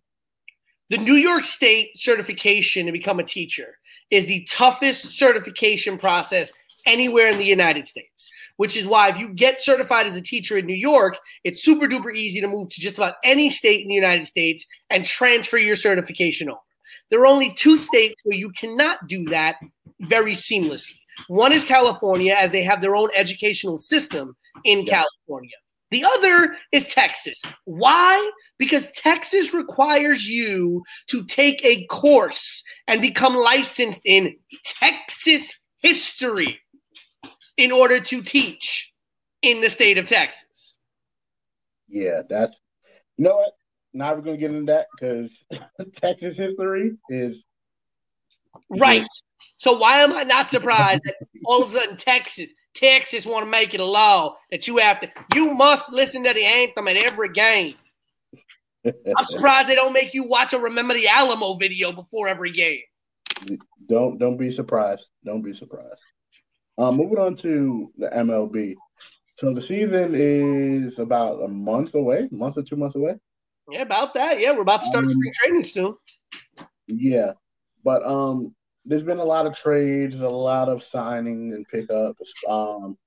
the New York State certification to become a teacher is the toughest certification process anywhere in the United States. Which is why if you get certified as a teacher in New York, it's super duper easy to move to just about any state in the United States and transfer your certification over. There are only two states where you cannot do that very seamlessly. One is California, as they have their own educational system in yeah. California. The other is Texas. Why? Because Texas requires you to take a course and become licensed in Texas history in order to teach in the state of Texas. Yeah, that's you know what? Now we're gonna get into that because Texas history is right. So why am I not surprised that all of a sudden Texas, Texas want to make it a law that you have to, you must listen to the anthem at every game. I'm surprised they don't make you watch a Remember the Alamo video before every game. Don't don't be surprised. Don't be surprised. Um, moving on to the MLB. So the season is about a month away, month or two months away. Yeah, about that. Yeah, we're about to start um, spring training soon. Yeah, but um, there's been a lot of trades, a lot of signing and pickups. Um,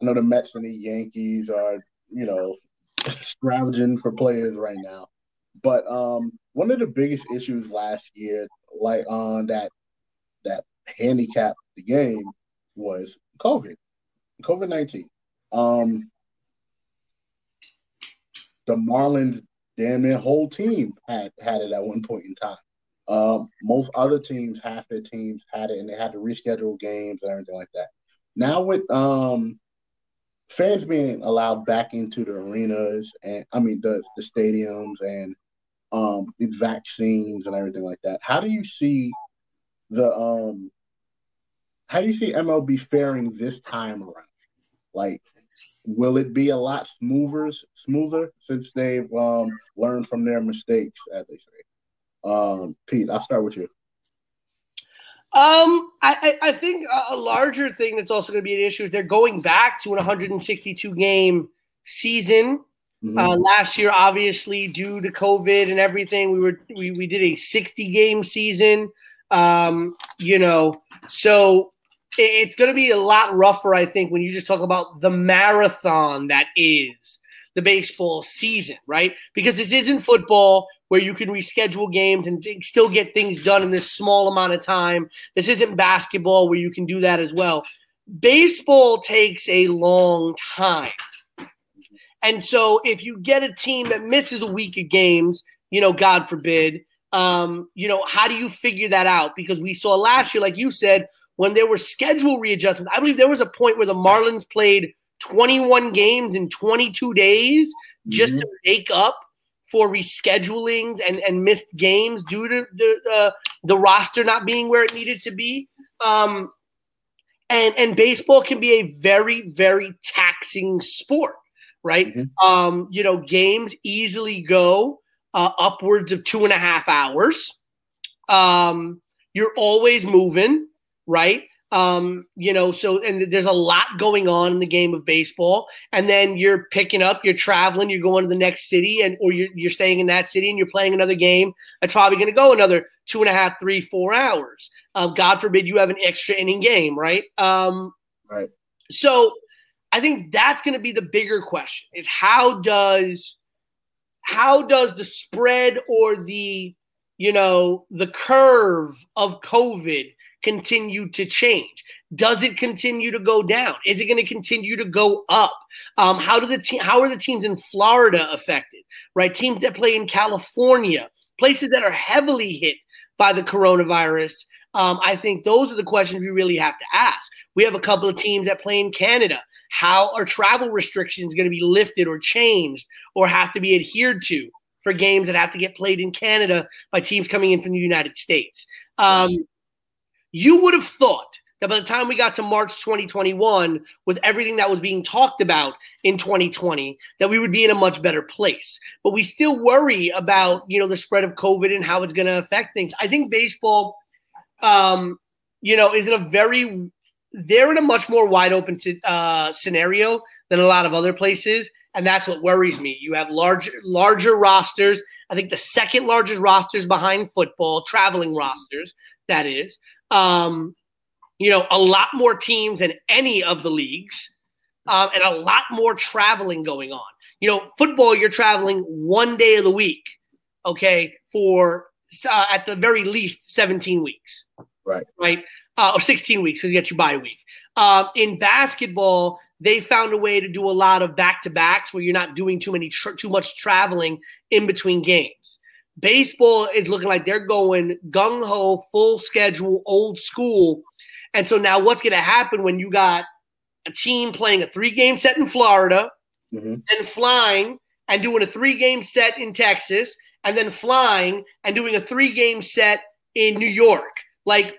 I know the Mets and the Yankees are, you know, scrounging for players right now. But um, one of the biggest issues last year, like on that that handicapped the game, was COVID, COVID nineteen. Um, the Marlins, damn it, whole team had had it at one point in time. Um, most other teams, half their teams had it, and they had to reschedule games and everything like that. Now with um, fans being allowed back into the arenas and I mean the the stadiums and um, the vaccines and everything like that, how do you see the um, how do you see MLB faring this time around? Like, will it be a lot smoother, smoother since they've um, learned from their mistakes, as they say? Um, Pete, I'll start with you. Um, I, I think a larger thing that's also going to be an issue is they're going back to an 162 game season. Mm-hmm. Uh, last year, obviously, due to COVID and everything, we were we, we did a 60 game season. Um, you know, so it's going to be a lot rougher, I think, when you just talk about the marathon that is the baseball season, right? Because this isn't football where you can reschedule games and still get things done in this small amount of time. This isn't basketball where you can do that as well. Baseball takes a long time. And so if you get a team that misses a week of games, you know, God forbid, um, you know, how do you figure that out? Because we saw last year, like you said, when there were schedule readjustments, I believe there was a point where the Marlins played 21 games in 22 days just mm-hmm. to make up for reschedulings and, and missed games due to the uh, the roster not being where it needed to be. Um, and and baseball can be a very very taxing sport, right? Mm-hmm. Um, you know, games easily go uh, upwards of two and a half hours. Um, you're always moving, right? Um, you know, so and there's a lot going on in the game of baseball. And then you're picking up, you're traveling, you're going to the next city, and or you're you're staying in that city and you're playing another game that's probably going to go another two and a half, three, four hours. Um, God forbid you have an extra inning game, right? Um, right. So I think that's going to be the bigger question: is how does how does the spread or the you know the curve of COVID continue to change? Does it continue to go down? Is it going to continue to go up? Um, how do the te- how are the teams in Florida affected? Right, teams that play in California, places that are heavily hit by the coronavirus. Um, I think those are the questions we really have to ask. We have a couple of teams that play in Canada. How are travel restrictions going to be lifted or changed or have to be adhered to for games that have to get played in Canada by teams coming in from the United States? Um, you would have thought that by the time we got to March 2021, with everything that was being talked about in 2020, that we would be in a much better place. But we still worry about, you know, the spread of COVID and how it's going to affect things. I think baseball, um, you know, is in a very, they're in a much more wide open uh, scenario than a lot of other places. And that's what worries me. You have large, larger rosters. I think the second largest rosters behind football, traveling rosters, that is um, you know, a lot more teams than any of the leagues, um, and a lot more traveling going on. You know, football, you're traveling one day of the week, okay, for uh, at the very least 17 weeks. Right. Right. Uh, or 16 weeks because you get your bye week. Uh, in basketball, they found a way to do a lot of back to backs where you're not doing too many tr- too much traveling in between games. Baseball is looking like they're going gung ho, full schedule, old school. And so now what's going to happen when you got a team playing a three game set in Florida Mm-hmm. and flying and doing a three game set in Texas and then flying and doing a three game set in New York? Like,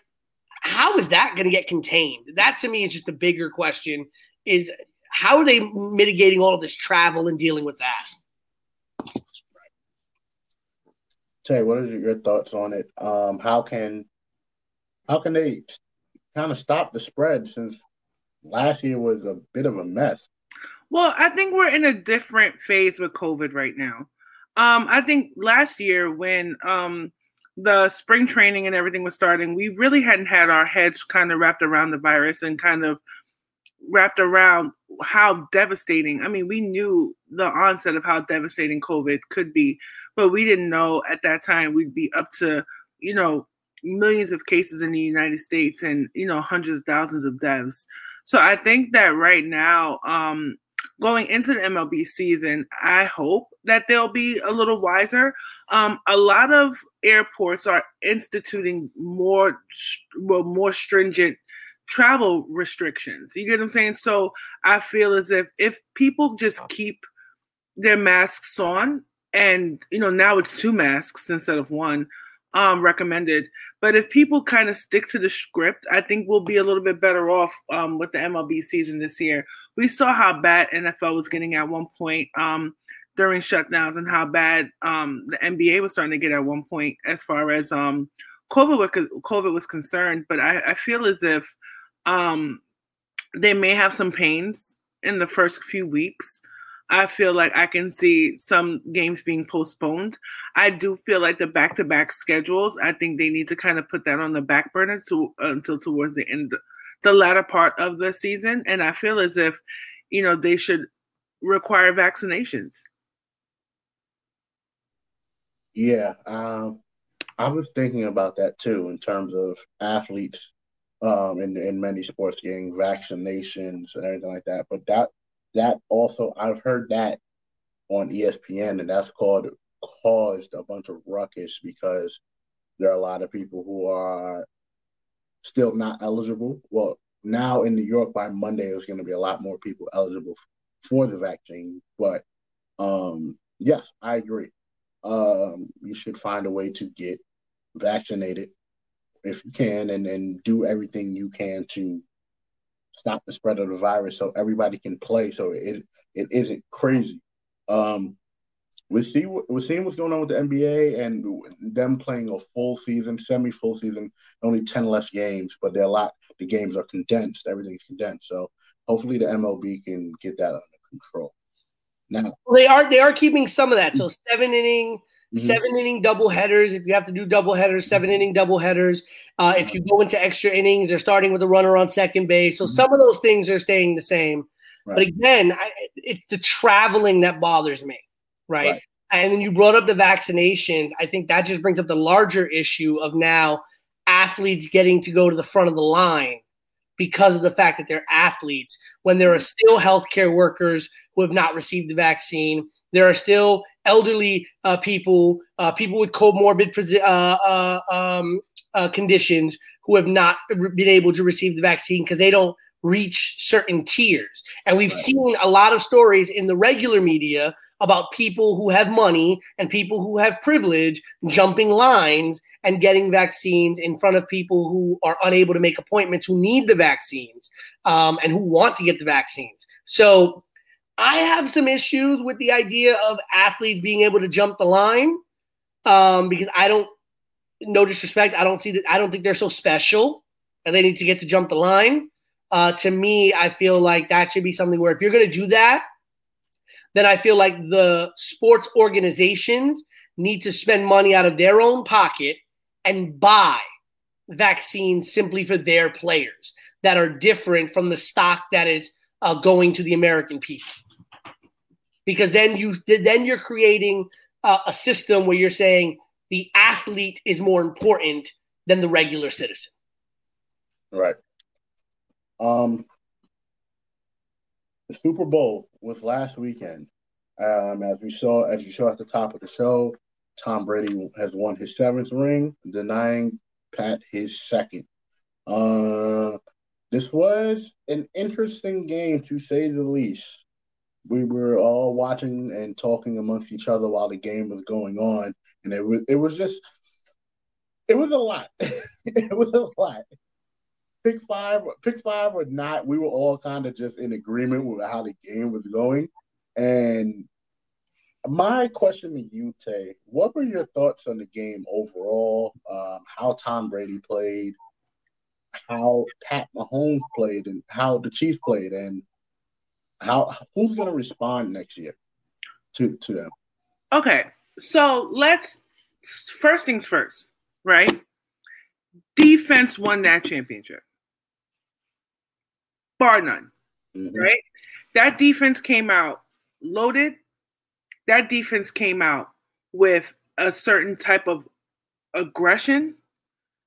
how is that going to get contained? That to me is just a bigger question is how are they mitigating all of this travel and dealing with that? Tay, what are your thoughts on it? Um, how can how can they kind of stop the spread since last year was a bit of a mess? Well, I think we're in a different phase with COVID right now. Um, I think last year when um, the spring training and everything was starting, we really hadn't had our heads kind of wrapped around the virus and kind of wrapped around how devastating. I mean, we knew the onset of how devastating COVID could be, but we didn't know at that time we'd be up to, you know, millions of cases in the United States and, you know, hundreds of thousands of deaths. So I think that right now, um, going into the MLB season, I hope that they'll be a little wiser. Um, a lot of airports are instituting more, well, more stringent travel restrictions. You get what I'm saying? So I feel as if if people just keep their masks on, and you know now it's two masks instead of one, um, recommended. But if people kind of stick to the script, I think we'll be a little bit better off um, with the MLB season this year. We saw how bad NFL was getting at one point um, during shutdowns, and how bad um, the NBA was starting to get at one point as far as um, COVID was COVID was concerned. But I, I feel as if um, they may have some pains in the first few weeks. I feel like I can see some games being postponed. I do feel like the back-to-back schedules. I think they need to kind of put that on the back burner to until towards the end, the latter part of the season. And I feel as if, you know, they should require vaccinations. Yeah, um, I was thinking about that too in terms of athletes um, in in many sports getting vaccinations and everything like that. But that that also I've heard that on ESPN, and that's called caused a bunch of ruckus because there are a lot of people who are still not eligible. Well, now in New York by Monday, there's going to be a lot more people eligible for the vaccine. But um, yes, I agree. Um, you should find a way to get vaccinated if you can, and and do everything you can to stop the spread of the virus so everybody can play so it it isn't crazy. Um, we see we're seeing what's going on with the NBA and them playing a full season, semi full season, only ten less games, but they're a lot. The games are condensed. Everything's condensed. So hopefully the MLB can get that under control. Now well, they are they are keeping some of that. So seven inning. Mm-hmm. Seven inning double headers. If you have to do double headers, seven inning double headers. Uh, if you go into extra innings, they're starting with a runner on second base. So mm-hmm. some of those things are staying the same. Right. But again, I, it's the traveling that bothers me, right? right? And then you brought up the vaccinations. I think that just brings up the larger issue of now athletes getting to go to the front of the line because of the fact that they're athletes when there are still healthcare workers who have not received the vaccine there are still elderly uh, people, uh, people with comorbid uh, uh, um, uh, conditions who have not been able to receive the vaccine because they don't reach certain tiers. And we've seen a lot of stories in the regular media about people who have money and people who have privilege jumping lines and getting vaccines in front of people who are unable to make appointments who need the vaccines um, and who want to get the vaccines. So I have some issues with the idea of athletes being able to jump the line um, because I don't, no disrespect, I don't see that. I don't think they're so special and they need to get to jump the line. Uh, to me, I feel like that should be something where if you're going to do that, then I feel like the sports organizations need to spend money out of their own pocket and buy vaccines simply for their players that are different from the stock that is uh, going to the American people because then you then you're creating uh, a system where you're saying the athlete is more important than the regular citizen. Right. Um. the Super Bowl was last weekend. Um, as we saw, as you saw at the top of the show, Tom Brady has won his seventh ring, denying Pat his second. Uh, this was an interesting game to say the least. We were all watching and talking amongst each other while the game was going on, and it was it was just it was a lot. it was a lot. Pick five, pick five or not, we were all kind of just in agreement with how the game was going. And my question to you, Tay, what were your thoughts on the game overall? Um, how Tom Brady played, how Pat Mahomes played, and how the Chiefs played, and how who's going to respond next year to to them? Okay, so let's first things first, right? Defense won that championship, bar none, Mhm. right? That defense came out loaded. That defense came out with a certain type of aggression.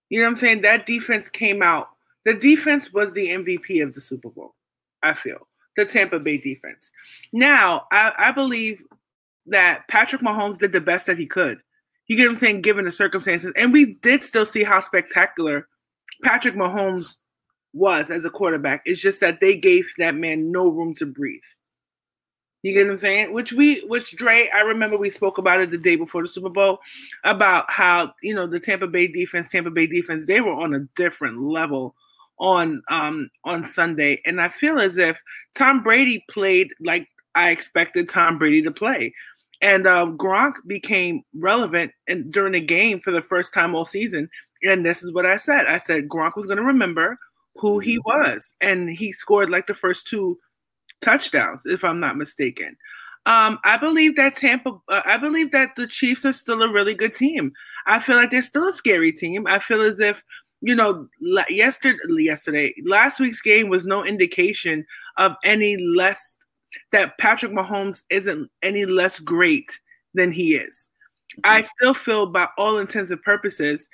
You know what I'm saying? That defense came out. The defense was the MVP of the Super Bowl, I feel. The Tampa Bay defense. Now, I, I believe that Patrick Mahomes did the best that he could. You get what I'm saying, given the circumstances. And we did still see how spectacular Patrick Mahomes was as a quarterback. It's just that they gave that man no room to breathe. You get what I'm saying? Which we, which Dre, I remember we spoke about it the day before the Super Bowl about how you know the Tampa Bay defense, Tampa Bay defense, they were on a different level on um on Sunday, and I feel as if Tom Brady played like I expected Tom Brady to play, and uh, Gronk became relevant in, during the game for the first time all season. And this is what I said: I said Gronk was going to remember who he was, and he scored like the first two touchdowns, if I'm not mistaken. Um, I believe that Tampa. Uh, I believe that the Chiefs are still a really good team. I feel like they're still a scary team. I feel as if you know, yesterday, yesterday, last week's game was no indication of any less that Patrick Mahomes isn't any less great than he is. Mm-hmm. I still feel, by all intents and purposes,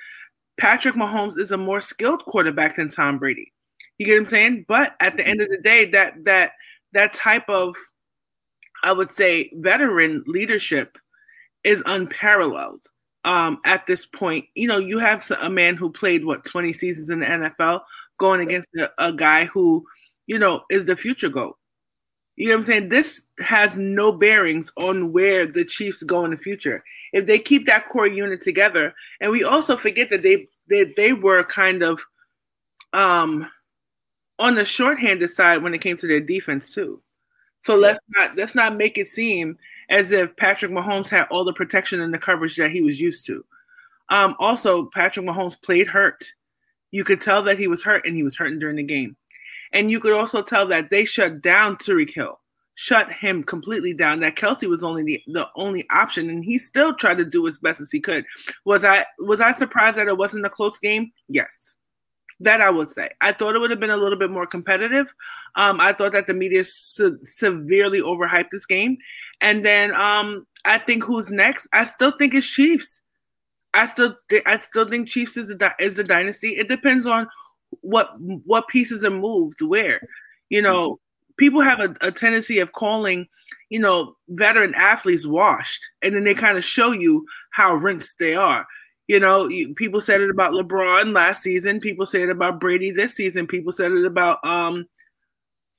Patrick Mahomes is a more skilled quarterback than Tom Brady. You get what I'm saying? But at the end of the mm-hmm. day, that that that type of, I would say, veteran leadership is unparalleled um, at this point. You know, you have a man who played what 20 seasons in the NFL going against a, a guy who, you know, is the future goat. You know what I'm saying? This has no bearings on where the Chiefs go in the future. If they keep that core unit together, and we also forget that they they, they were kind of um on the shorthanded side when it came to their defense too. So let's not let's not make it seem as if Patrick Mahomes had all the protection and the coverage that he was used to. Um, also, Patrick Mahomes played hurt. You could tell that he was hurt, and he was hurting during the game. And you could also tell that they shut down Tyreek Hill, shut him completely down. That Kelce was only the, the only option, and he still tried to do as best as he could. Was I was I surprised that it wasn't a close game? Yes. That I would say. I thought it would have been a little bit more competitive. Um, I thought that the media se- severely overhyped this game. And then um, I think who's next? I still think it's Chiefs. I still th- I still think Chiefs is the di- is the dynasty. It depends on what what pieces are moved where. You know, people have a, a tendency of calling, you know, veteran athletes washed, and then they kind of show you how rinsed they are. You know, you, people said it about LeBron last season. People said it about Brady this season. People said it about um,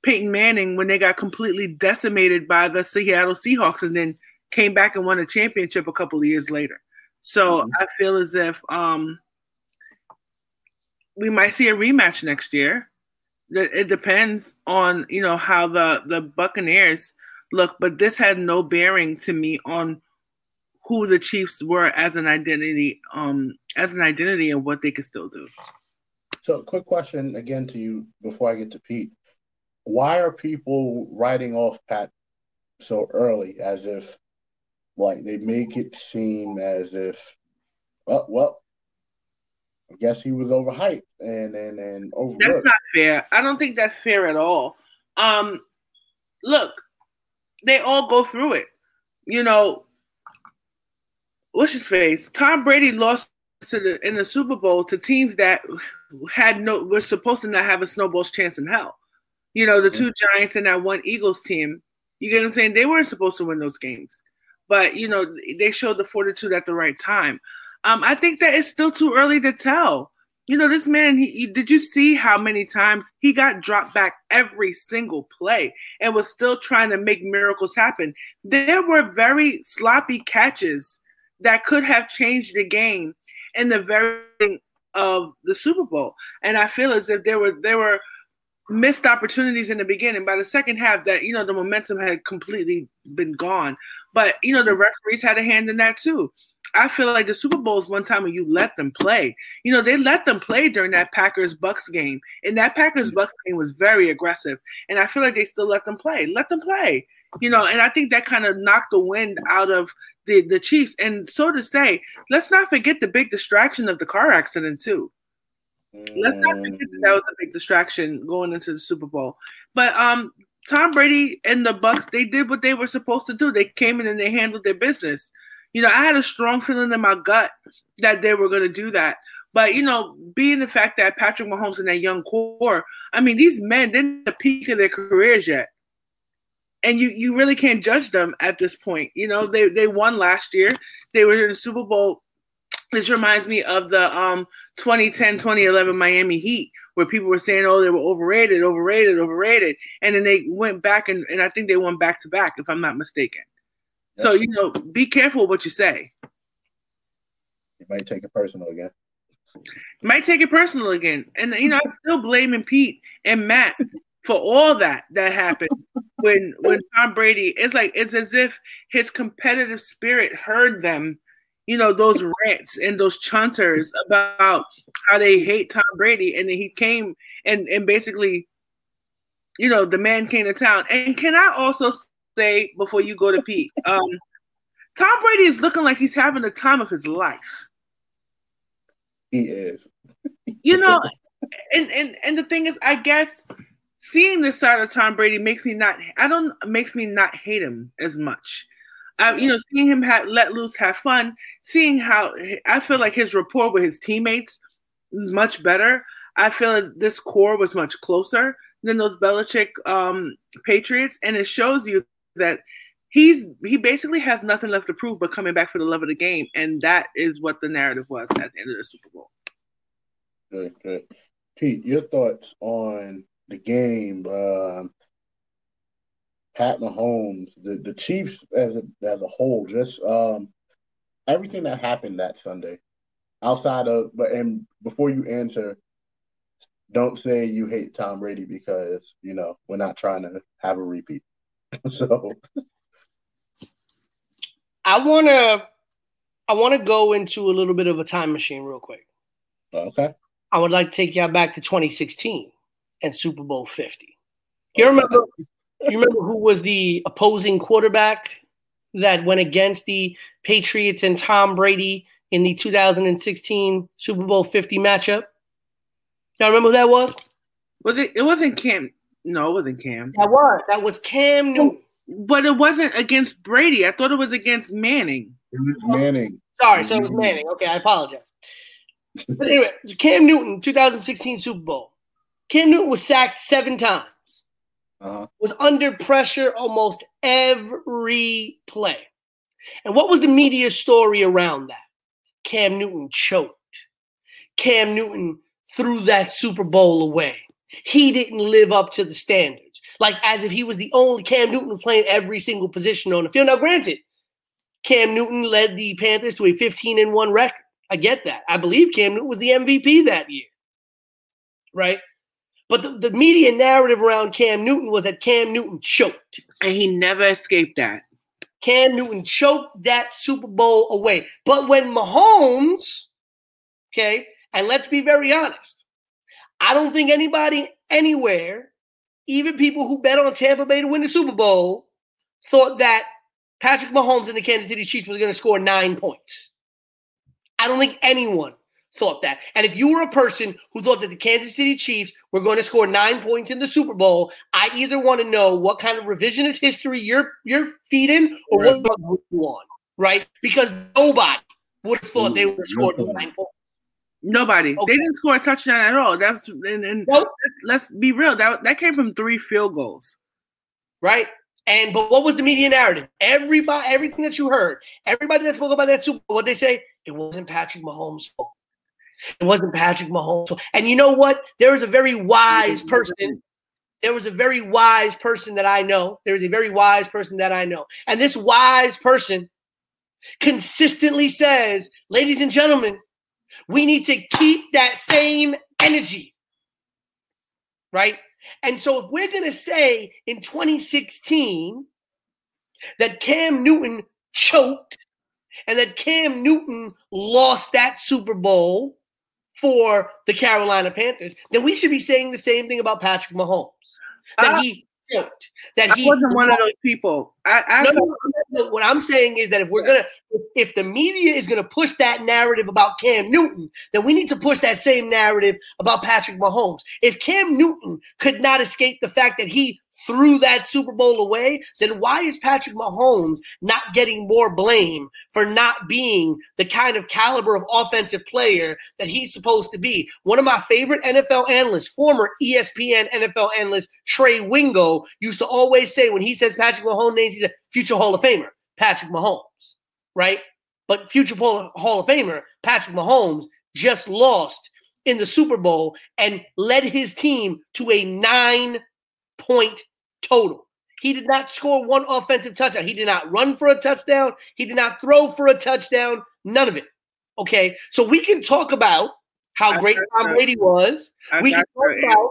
Peyton Manning when they got completely decimated by the Seattle Seahawks and then came back and won a championship a couple of years later. So Mhm. I feel as if um, we might see a rematch next year. It it depends on you know how the the Buccaneers look, but this had no bearing to me on who the Chiefs were as an identity, um, as an identity and what they could still do. So, quick question again to you before I get to Pete. Why are people writing off Pat so early as if, like, they make it seem as if, well, well, I guess he was overhyped and and and That's not fair. I don't think that's fair at all. Um, look, they all go through it. You know, what's his face? Tom Brady lost to the in the Super Bowl to teams that had no were supposed to not have a snowball's chance in hell. You know, the two Giants and that one Eagles team. You get what I'm saying? They weren't supposed to win those games, but you know they showed the fortitude at the right time. Um, I think that it's still too early to tell. You know, this man, he, he, did you see how many times he got dropped back every single play and was still trying to make miracles happen? There were very sloppy catches that could have changed the game in the very of the Super Bowl. And I feel as if there were there were missed opportunities in the beginning. By the second half, that you know the momentum had completely been gone. But you know the referees had a hand in that too. I feel like the Super Bowl is one time when you let them play. You know, they let them play during that Packers Bucks game. And that Packers Bucks game was very aggressive. And I feel like they still let them play. Let them play. You know, and I think that kind of knocked the wind out of the, the Chiefs. And so to say, let's not forget the big distraction of the car accident, too. Let's not forget that, that was a big distraction going into the Super Bowl. But um Tom Brady and the Bucks, they did what they were supposed to do. They came in and they handled their business. You know, I had a strong feeling in my gut that they were going to do that. But you know, being the fact that Patrick Mahomes and that young core, I mean, these men they're the peak of their careers yet, and you you really can't judge them at this point. You know, they they won last year. They were in the Super Bowl. This reminds me of the um 2010 2011 Miami Heat where people were saying, oh, they were overrated, overrated, overrated. And then they went back and, and I think they won back to back, if I'm not mistaken. So you know, be careful what you say. You might take it personal again. You might take it personal again, and you know, I'm still blaming Pete and Matt for all that that happened when when Tom Brady. It's like it's as if his competitive spirit heard them. You know those rants and those chunters about how they hate Tom Brady, and then he came and and basically, you know, the man came to town. And can I also say before you go to Pete? Um, Tom Brady is looking like he's having the time of his life. He is. you know, and and and the thing is, I guess seeing this side of Tom Brady makes me not. I don't makes me not hate him as much. You know, seeing him have, let loose, have fun, seeing how I feel like his rapport with his teammates much better. I feel as this core was much closer than those Belichick um, Patriots, and it shows you that he's he basically has nothing left to prove but coming back for the love of the game, and that is what the narrative was at the end of the Super Bowl. Good, good. Pete, your thoughts on the game? Um, Pat Mahomes, the, the Chiefs as a as a whole, just um, everything that happened that Sunday, outside of but and before you answer, don't say you hate Tom Brady because you know we're not trying to have a repeat. so I wanna I wanna go into a little bit of a time machine real quick. Okay. I would like to take y'all back to 2016 and Super Bowl 50. You remember you remember who was the opposing quarterback that went against the Patriots and Tom Brady in the 2016 Super Bowl 50 matchup? Y'all remember who that was? Was it? It wasn't Cam. No, it wasn't Cam. That was that was Cam Newton. But it wasn't against Brady. I thought it was against Manning. It was Manning. Sorry, so it was Manning. Okay, I apologize. But anyway, Cam Newton, 2016 Super Bowl. Cam Newton was sacked seven times. Uh-huh. Was under pressure almost every play. And what was the media story around that? Cam Newton choked. Cam Newton threw that Super Bowl away. He didn't live up to the standards, like as if he was the only Cam Newton playing every single position on the field. Now, granted, Cam Newton led the Panthers to a 15 and 1 record. I get that. I believe Cam Newton was the MVP that year. Right? But the, the media narrative around Cam Newton was that Cam Newton choked. And he never escaped that. Cam Newton choked that Super Bowl away. But when Mahomes, okay, and let's be very honest, I don't think anybody anywhere, even people who bet on Tampa Bay to win the Super Bowl, thought that Patrick Mahomes and the Kansas City Chiefs was going to score nine points. I don't think anyone thought that. And if you were a person who thought that the Kansas City Chiefs were going to score nine points in the Super Bowl, I either want to know what kind of revisionist history you're you're feeding or right. what you on, right? Because nobody would have thought they would have scored nine points. Nobody. Okay. They didn't score a touchdown at all. That's and, and Nope. let's be real. That that came from three field goals. right? And but what was the media narrative? Everybody, everything that you heard, everybody that spoke about that Super Bowl, what they say, it wasn't Patrick Mahomes' fault. It wasn't Patrick Mahomes' And you know what? There was a very wise person. There was a very wise person that I know. There was a very wise person that I know. And this wise person consistently says, ladies and gentlemen, we need to keep that same energy. Right? And so if we're going to say in 2016 that Cam Newton choked and that Cam Newton lost that Super Bowl for the Carolina Panthers, then we should be saying the same thing about Patrick Mahomes. That Uh, he choked. That I he wasn't one of those people. I, I no, no, no. What I'm saying is that if we're gonna, if the media is gonna push that narrative about Cam Newton, then we need to push that same narrative about Patrick Mahomes. If Cam Newton could not escape the fact that he threw that Super Bowl away, then why is Patrick Mahomes not getting more blame for not being the kind of caliber of offensive player that he's supposed to be? One of my favorite NFL analysts, former ESPN NFL analyst Trey Wingo, used to always say when he says Patrick Mahomes he's a future Hall of Famer, Patrick Mahomes, right? But future Hall of Famer, Patrick Mahomes, just lost in the Super Bowl and led his team to a nine point total. He did not score one offensive touchdown. He did not run for a touchdown. He did not throw for a touchdown. None of it. Okay. So we can talk about how great Tom. Brady was. We can talk about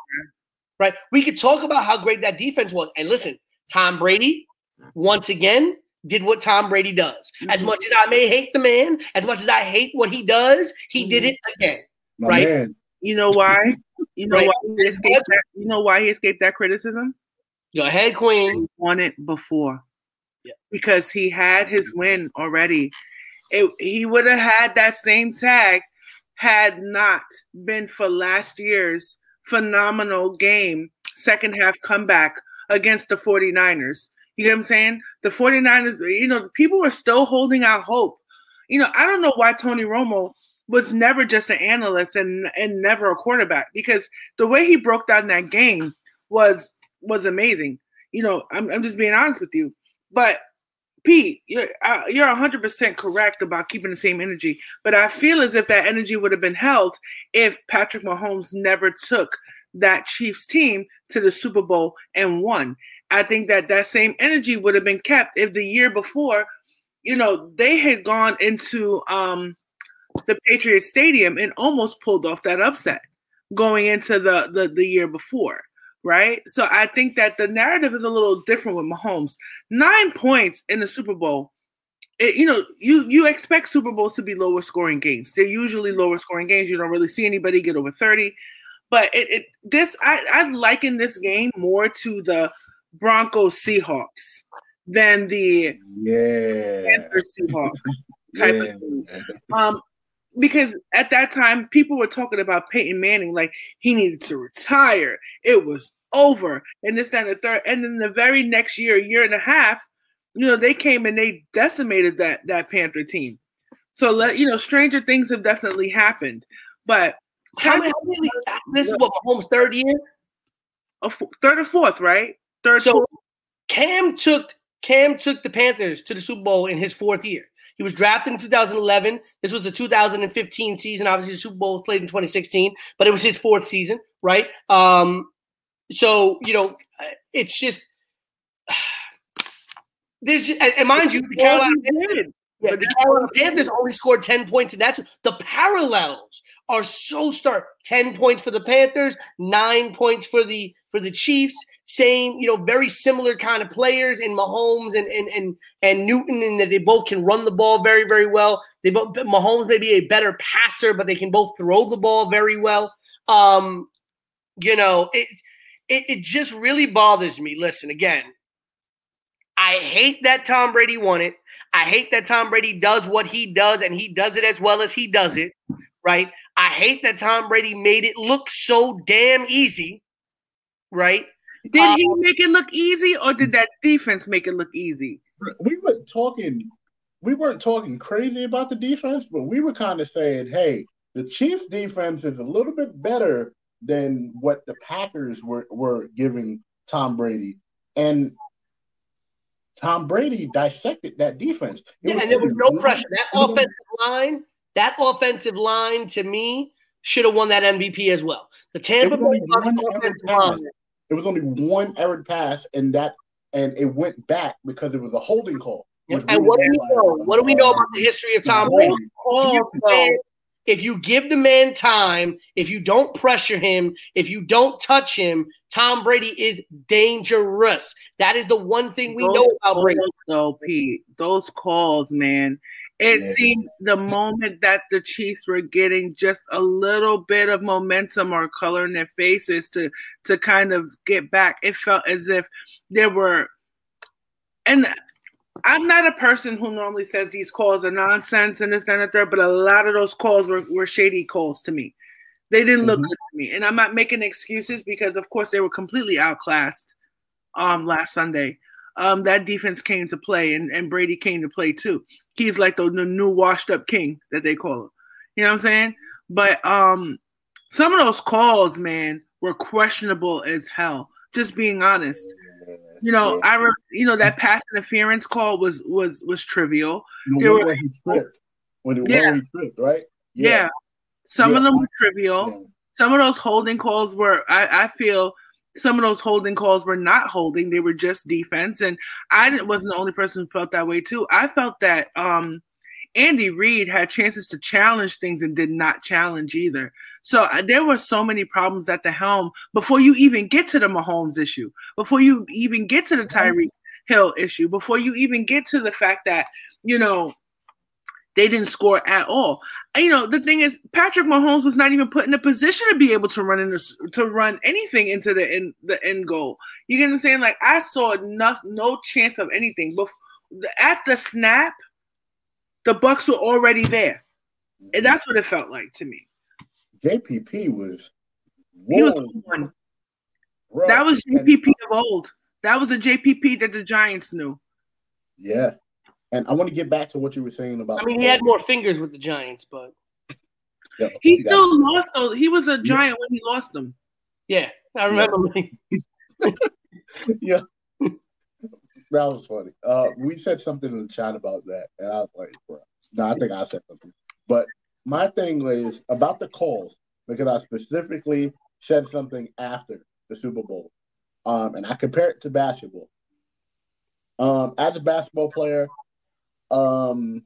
right. We could talk about how great that defense was. And listen, Tom Brady, once again, did what Tom Brady does. As Mhm. much as I may hate the man, as much as I hate what he does, he did Mhm. it again. My Right. man. You know why? You know why he escaped that? You know why he escaped that criticism? Go ahead, Queen. He won it before. Yeah. Because he had his win already. It, he would have had that same tag had not been for last year's phenomenal game, second half comeback against the 49ers. You know what I'm saying? The 49ers, you know, people were still holding out hope. You know, I don't know why Tony Romo was never just an analyst and and never a quarterback because the way he broke down that game was was amazing. You know, I'm, I'm just being honest with you. But Pete, you're uh, you're 100% correct about keeping the same energy. But I feel as if that energy would have been held if Patrick Mahomes never took that Chiefs team to the Super Bowl and won. I think that that same energy would have been kept if the year before, you know, they had gone into um, the Patriot Stadium and almost pulled off that upset going into the, the the year before, right? So I think that the narrative is a little different with Mahomes. Nine points in the Super Bowl. It, you know, you you expect Super Bowls to be lower scoring games. They're usually lower scoring games. You don't really see anybody get over thirty. But it, it this I, I liken this game more to the Broncos Seahawks than the Yeah. Panthers Seahawks type Yeah. of thing. Um, because at that time, people were talking about Peyton Manning like he needed to retire. It was over, and this, that, and the third. And then the very next year, year and a half, you know, they came and they decimated that that Panther team. So let you know, stranger things have definitely happened. But How many, how many, this is what Mahomes' third year. a f- third or fourth, right? Third. So fourth. Cam took Cam took the Panthers to the Super Bowl in his fourth year. He was drafted in 2011. This was the 2015 season. Obviously, the Super Bowl was played in 2016, but it was his fourth season, right? Um, so you know, it's just there's just, and and mind you, the Carolina he yeah, But the Carolina Panthers only scored 10 points, and that's the parallels are so stark. 10 points for the Panthers, nine points for the for the Chiefs. Same, you know, very similar kind of players in Mahomes and and and, and Newton, and that they both can run the ball very, very well. They both Mahomes may be a better passer, but they can both throw the ball very well. Um, you know, it it, it just really bothers me. Listen, again, I hate that Tom Brady won it. I hate that Tom Brady does what he does and he does it as well as he does it, right? I hate that Tom Brady made it look so damn easy, right? Did he Um, make it look easy, or did that defense make it look easy? we were talking we weren't talking crazy about the defense, but we were kind of saying, hey, the Chiefs defense is a little bit better than what the Packers were, were giving Tom Brady. And Tom Brady dissected that defense. It yeah, and there was no pressure. That offensive line, that offensive line to me should have won that MVP as well. The Tampa Bay offensive line. It was only one errant pass, and that and it went back because it was a holding call. And what do we know? What do we know about the history of Tom Brady? if you give the man time, if you don't pressure him, if you don't touch him, Tom Brady is dangerous. That is the one thing we those know about Brady. So, Pete, those calls, man. It yeah. seemed the moment that the Chiefs were getting just a little bit of momentum or color in their faces to to kind of get back, it felt as if there were and I'm not a person who normally says these calls are nonsense and this, and that, but a lot of those calls were, were shady calls to me. They didn't look mm-hmm. good to me. And I'm not making excuses because, of course, they were completely outclassed um, last Sunday. Um, that defense came to play, and, and Brady came to play too. He's like the, the new washed up king that they call him. You know what I'm saying? But um, some of those calls, man, were questionable as hell. Just being honest. You know, I re- you know that pass interference call was was was trivial. You know, were, he tripped. When, yeah. he tripped, right? Yeah. yeah. Some yeah. of them were trivial. Some of those holding calls were I, I feel some of those holding calls were not holding, they were just defense. And I wasn't the only person who felt that way too. I felt that um Andy Reid had chances to challenge things and did not challenge either. So uh, there were so many problems at the helm before you even get to the Mahomes issue, before you even get to the Tyreek Hill issue, before you even get to the fact that, you know, they didn't score at all. You know, the thing is, Patrick Mahomes was not even put in a position to be able to run in this, to run anything into the end the end goal. You get what I'm saying? Like I saw enough, no chance of anything. But at the snap, the Bucks were already there, and that's what it felt like to me. JPP was he was one. That was JPP of old. That was the JPP that the Giants knew. Yeah, and I want to get back to what you were saying about. I mean, he had more fingers with the Giants, but yeah, he still lost. Though he was a Giant yeah. when he lost them. Yeah, I remember. Yeah. yeah. That was funny. Uh, we said something in the chat about that, and I was like, bro. No, I think I said something. But my thing was about the calls because I specifically said something after the Super Bowl, um, and I compare it to basketball. Um, as a basketball player, um,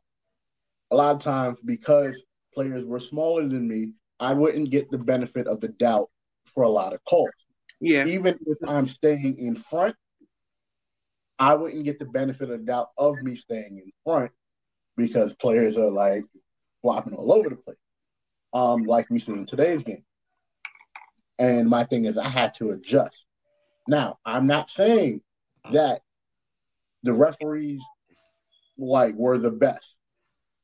a lot of times because players were smaller than me, I wouldn't get the benefit of the doubt for a lot of calls. Yeah. Even if I'm staying in front, I wouldn't get the benefit of the doubt of me staying in front because players are like flopping all over the place, um, like we see in today's game. And my thing is, I had to adjust. Now, I'm not saying that the referees like were the best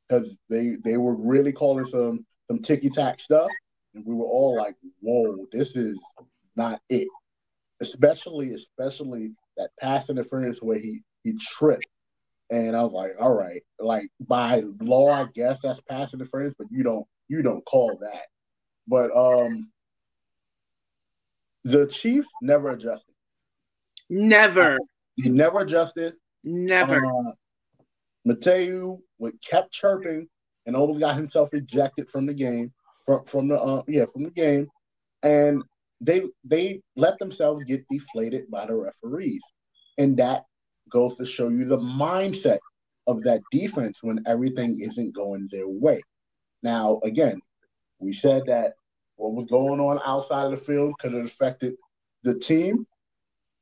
because they they were really calling some some ticky tack stuff, and we were all like, "Whoa, this is not it." Especially, especially that pass interference where he he tripped, and I was like, "All right, like by law, I guess that's pass interference, but you don't you don't call that." But um, the Chiefs never adjusted. Never. He never adjusted. Never. Uh, Mathieu would kept chirping and almost got himself ejected from the game, from from the uh, yeah from the game, and they they let themselves get deflated by the referees, and that goes to show you the mindset of that defense when everything isn't going their way. Now, again, we said that what was going on outside of the field could have affected the team.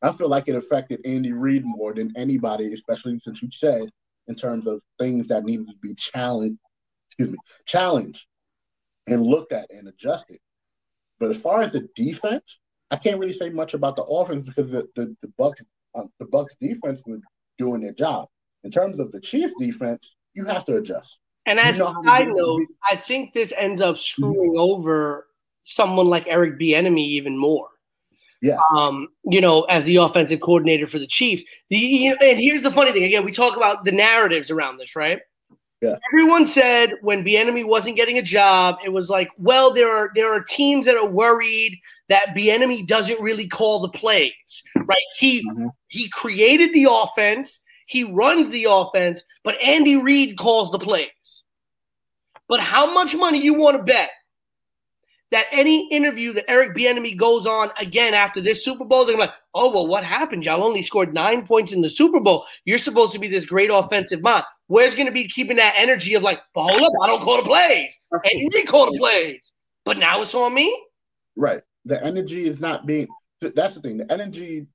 I feel like it affected Andy Reid more than anybody, especially since you said in terms of things that needed to be challenged, excuse me, challenged and looked at and adjusted. But as far as the defense, I can't really say much about the offense because the the, the Bucks uh, the Bucks defense was doing their job. In terms of the Chiefs defense, you have to adjust. And as you know a side note, I think this ends up screwing mm-hmm. over someone like Eric Bieniemy even more. Yeah. Um, you know, as the offensive coordinator for the Chiefs. The, and here's the funny thing. Again, we talk about the narratives around this, right? Yeah. Everyone said when Bieniemy wasn't getting a job, it was like, well, there are there are teams that are worried that Bieniemy doesn't really call the plays, right? He Mhm. he created the offense, he runs the offense, but Andy Reid calls the plays. But how much money you want to bet that any interview that Eric Bieniemy goes on again after this Super Bowl, they're like, oh well, what happened? Y'all only scored nine points in the Super Bowl. You're supposed to be this great offensive mind. Where's going to be keeping that energy of like, but hold up, I don't call the plays. Andy Reid call the plays. But now it's on me. Right. The energy is not being. That's the thing. The energy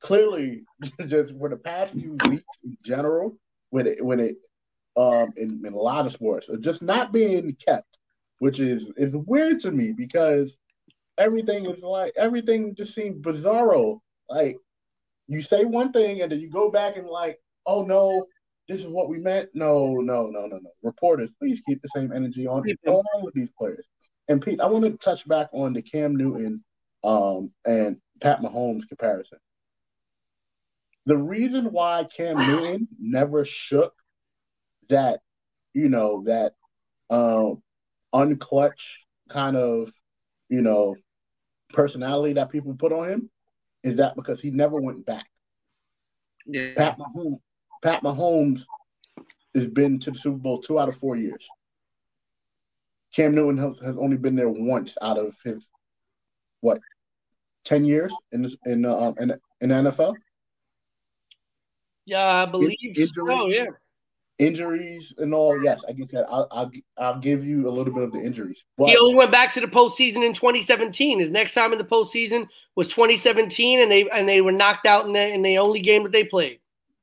clearly just for the past few weeks in general, when it when it um in, in a lot of sports, just not being kept, which is is weird to me because everything is like everything just seems bizarro. Like you say one thing and then you go back and like, oh no, this is what we meant. No, no, no, no, no. Reporters, please keep the same energy on Keep them. all of these players. And Pete, I want to touch back on the Cam Newton um, and Pat Mahomes comparison. The reason why Cam Newton never shook that, you know, that um, unclutch kind of, you know, personality that people put on him is that because he never went back. Yeah. Pat Mahomes, Pat Mahomes has been to the Super Bowl two out of four years. Cam Newton has, only been there once out of his what ten years in this, in uh, in in the NFL. Yeah, I believe injuries. so. Yeah. Injuries and all, yes, I get that. I'll, I'll I'll give you a little bit of the injuries, but He only went back to the postseason in 2017. His next time in the postseason was 2017, and they and they were knocked out in the in the only game that they played.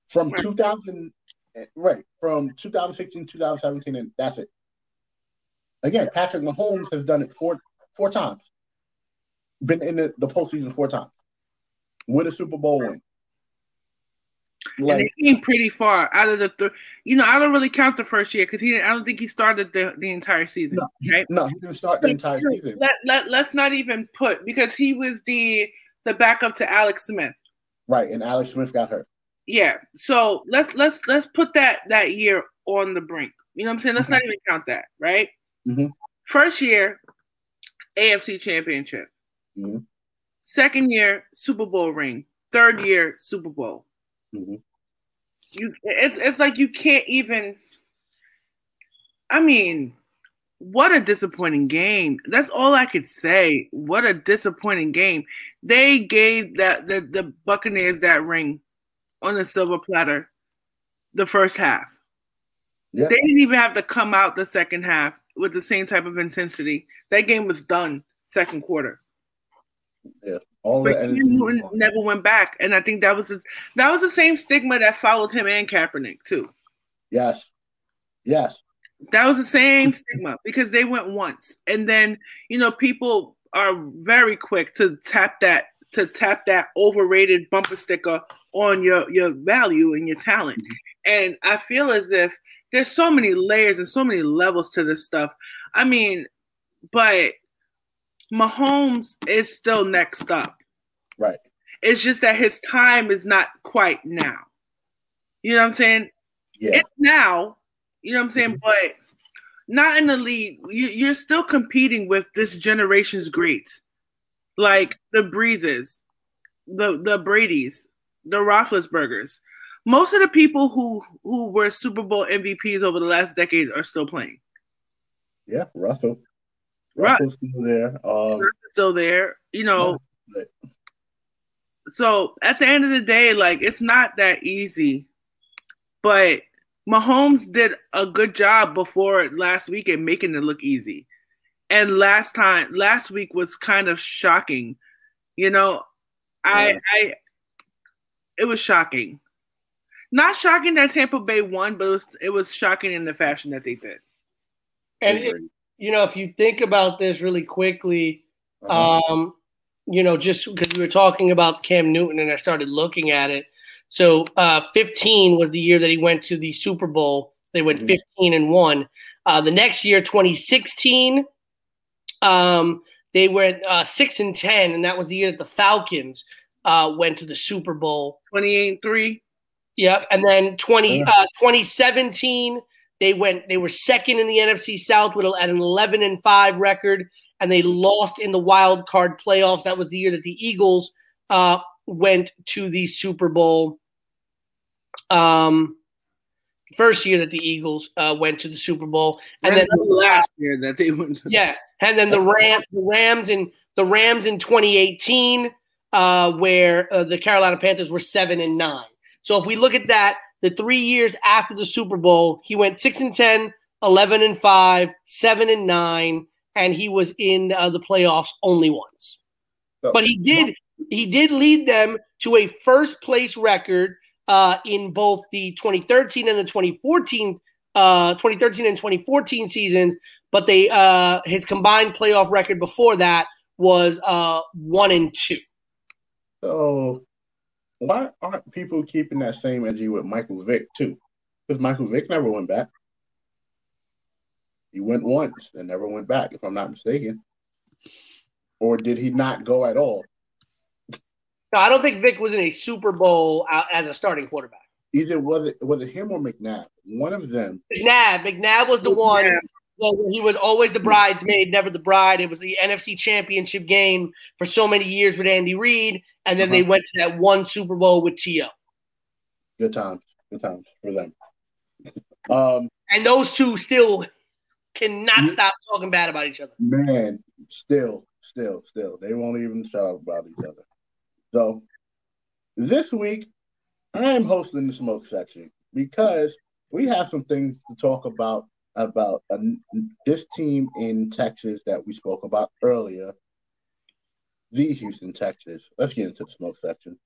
from Right. 2000 eh, right from 2016 2017 and that's it again patrick mahomes has done it four four times been in the, the postseason four times with a super bowl win and like they came pretty far out of the. Th- you know, I don't really count the first year because he. Didn't, I don't think he started the, the entire season. no, right? no he didn't start the entire season Let, let let's not even put because he was the the backup to Alex Smith. right and alex smith got hurt Yeah. So let's let's let's put that that year on the brink. You know what I'm saying? Let's not even count that, right? Mm-hmm. First year, AFC Championship. Mhm. Second year, Super Bowl ring. Third year, Super Bowl. Mhm. You, it's it's like you can't even. I mean, what a disappointing game. That's all I could say. What a disappointing game. They gave that the, the Buccaneers that ring on the silver platter the first half. Yeah. They didn't even have to come out the second half with the same type of intensity. That game was done second quarter. All But Cam Newton never went back, and I think that was his, that was the same stigma that followed him and Kaepernick too. yes yes That was the same stigma because they went once, and then you know people are very quick to tap that to tap that overrated bumper sticker on your your value and your talent. And I feel as if there's so many layers and so many levels to this stuff. I mean, but Mahomes is still next up. right It's just that his time is not quite now. You know what I'm saying? yeah It's now. You know what I'm saying? Mm-hmm. But not in the league. You, you're still competing with this generation's greats, like the Breezes, the the Brady's, the Roethlisbergers. Most of the people who who were Super Bowl MVPs over the last decade are still playing. yeah russell Right. russell's still there um Still there, you know. Right. So at the end of the day, like it's not that easy. But Mahomes did a good job before last week at making it look easy. And last time last week was kind of shocking. You know, I Yeah. I it was shocking. Not shocking that Tampa Bay won, but it was it was shocking in the fashion that they did. And it, you know, if you think about this really quickly, Uh-huh. um, you know, just because we were talking about Cam Newton and I started looking at it. So uh, 15 was the year that he went to the Super Bowl. They went Mhm. 15 and one. Uh, the next year, 2016, um, they went uh, six and 10, and that was the year that the Falcons uh, went to the Super Bowl. 28 3. Yep. And then 20, Yeah. uh, 2017, They went. They were second in the NFC South with an 11 and five record, and they lost in the wild card playoffs. That was the year that the Eagles uh, went to the Super Bowl. Um, first year that the Eagles uh, went to the Super Bowl, and, and then the last year that they went. yeah, and then the Rams, the Rams in the Rams in 2018, uh, where uh, the Carolina Panthers were seven and nine. So if we look at that, the three years after the Super Bowl, he went six and 10, 11 and five, seven and nine, and he was in uh, the playoffs only once. But he did he did lead them to a first place record uh, in both the 2013 and the 2014 uh, 2013 and 2014 seasons. But they uh, his combined playoff record before that was uh, one and two. So why aren't people keeping that same energy with Michael Vick too? Because Michael Vick never went back. He went once and never went back, if I'm not mistaken. Or did he not go at all? No, I don't think Vick was in a Super Bowl uh, as a starting quarterback. Either was it was it him or McNabb? One of them. McNabb. McNabb was the one. He was always the bridesmaid, never the bride. It was the NFC Championship game for so many years with Andy Reid, and then uh-huh. they went to that one Super Bowl with T.O. Good times, good times for them. Um, and those two still cannot stop talking bad about each other. Man, still, still, still, they won't even talk about each other. So this week, I am hosting the smoke section because we have some things to talk about about this team in Texas that we spoke about earlier, the Houston Texas. Let's get into the smoke section.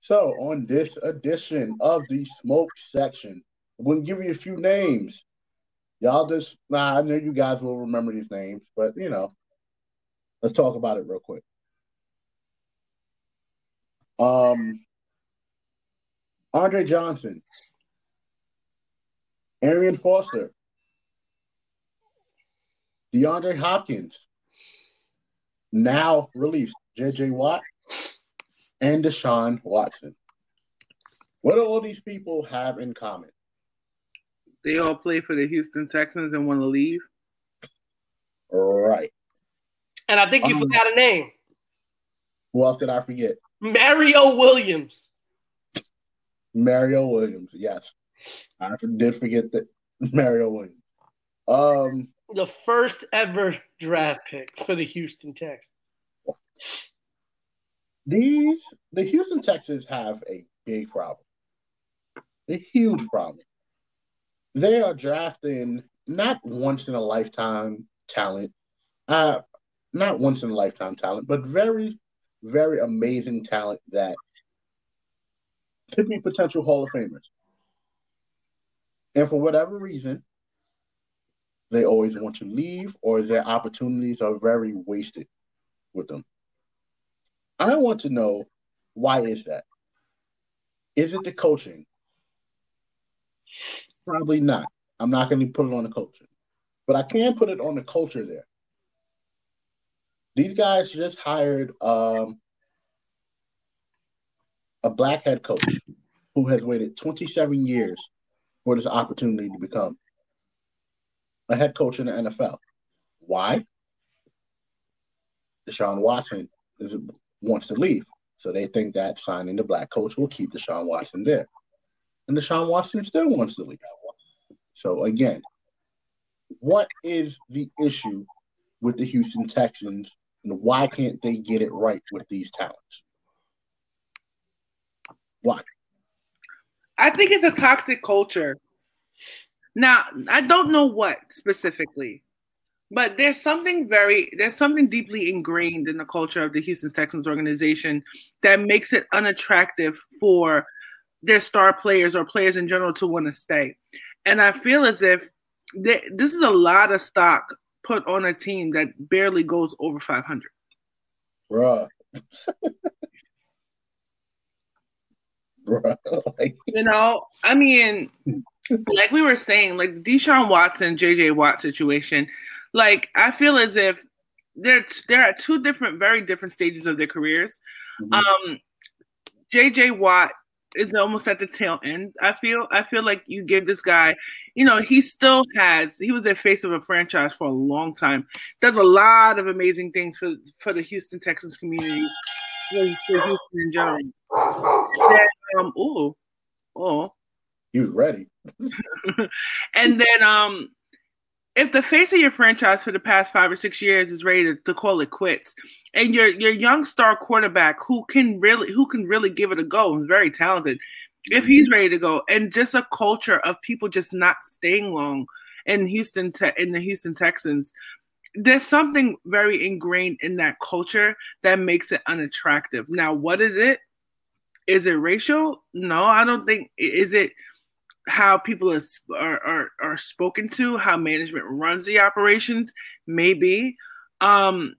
So, on this edition of the smoke section, to give you a few names. Y'all just, nah, I know you guys will remember these names, but you know, let's talk about it real quick. Um, Andre Johnson, Arian Foster, DeAndre Hopkins, now released JJ Watt, and Deshaun Watson. What do all these people have in common? They all play for the Houston Texans and want to leave. Right. And I think you um, forgot a name. Who else did I forget? Mario Williams. Mario Williams, yes. I did forget that Mario Williams. Um, the first ever draft pick for the Houston Texans. These the Houston Texans have a big problem. A huge problem. They are drafting not once in a lifetime talent, uh, not once in a lifetime talent, but very, very amazing talent that could be potential Hall of Famers. And for whatever reason, they always want to leave or their opportunities are very wasted with them. I want to know why is that? Is it the coaching? Probably not. I'm not going to put it on the culture, but I can put it on the culture there. These guys just hired um, a black head coach who has waited 27 years for this opportunity to become a head coach in the NFL. Why? Deshaun Watson is wants to leave. So they think that signing the black coach will keep Deshaun Watson there. And Deshaun Watson still wants to leave. So again, what is the issue with the Houston Texans and why can't they get it right with these talents? Why? I think it's a toxic culture. Now, I don't know what specifically, but there's something very there's something deeply ingrained in the culture of the Houston Texans organization that makes it unattractive for their star players or players in general to want to stay. And I feel as if they, this is a lot of stock put on a team that barely goes over 500. Bruh. Bruh. you know, I mean, like we were saying, like Deshaun Watson, JJ Watt situation, Like I feel as if they're they're at two different, very different stages of their careers. Mhm. Um, JJ Watt is almost at the tail end. I feel I feel like you give this guy, you know, he still has he was the face of a franchise for a long time. Does a lot of amazing things for for the Houston Texans community, for Houston in general. Then, um, oh, He was ready. and then um if the face of your franchise for the past five or six years is ready to, to call it quits and your your young star quarterback who can really who can really give it a go and very talented if mm-hmm. he's ready to go and just a culture of people just not staying long in Houston te- in the Houston Texans there's something very ingrained in that culture that makes it unattractive. Now what is it? Is it racial? No i don't think is it how people are, are are spoken to, how management runs the operations, maybe. Um,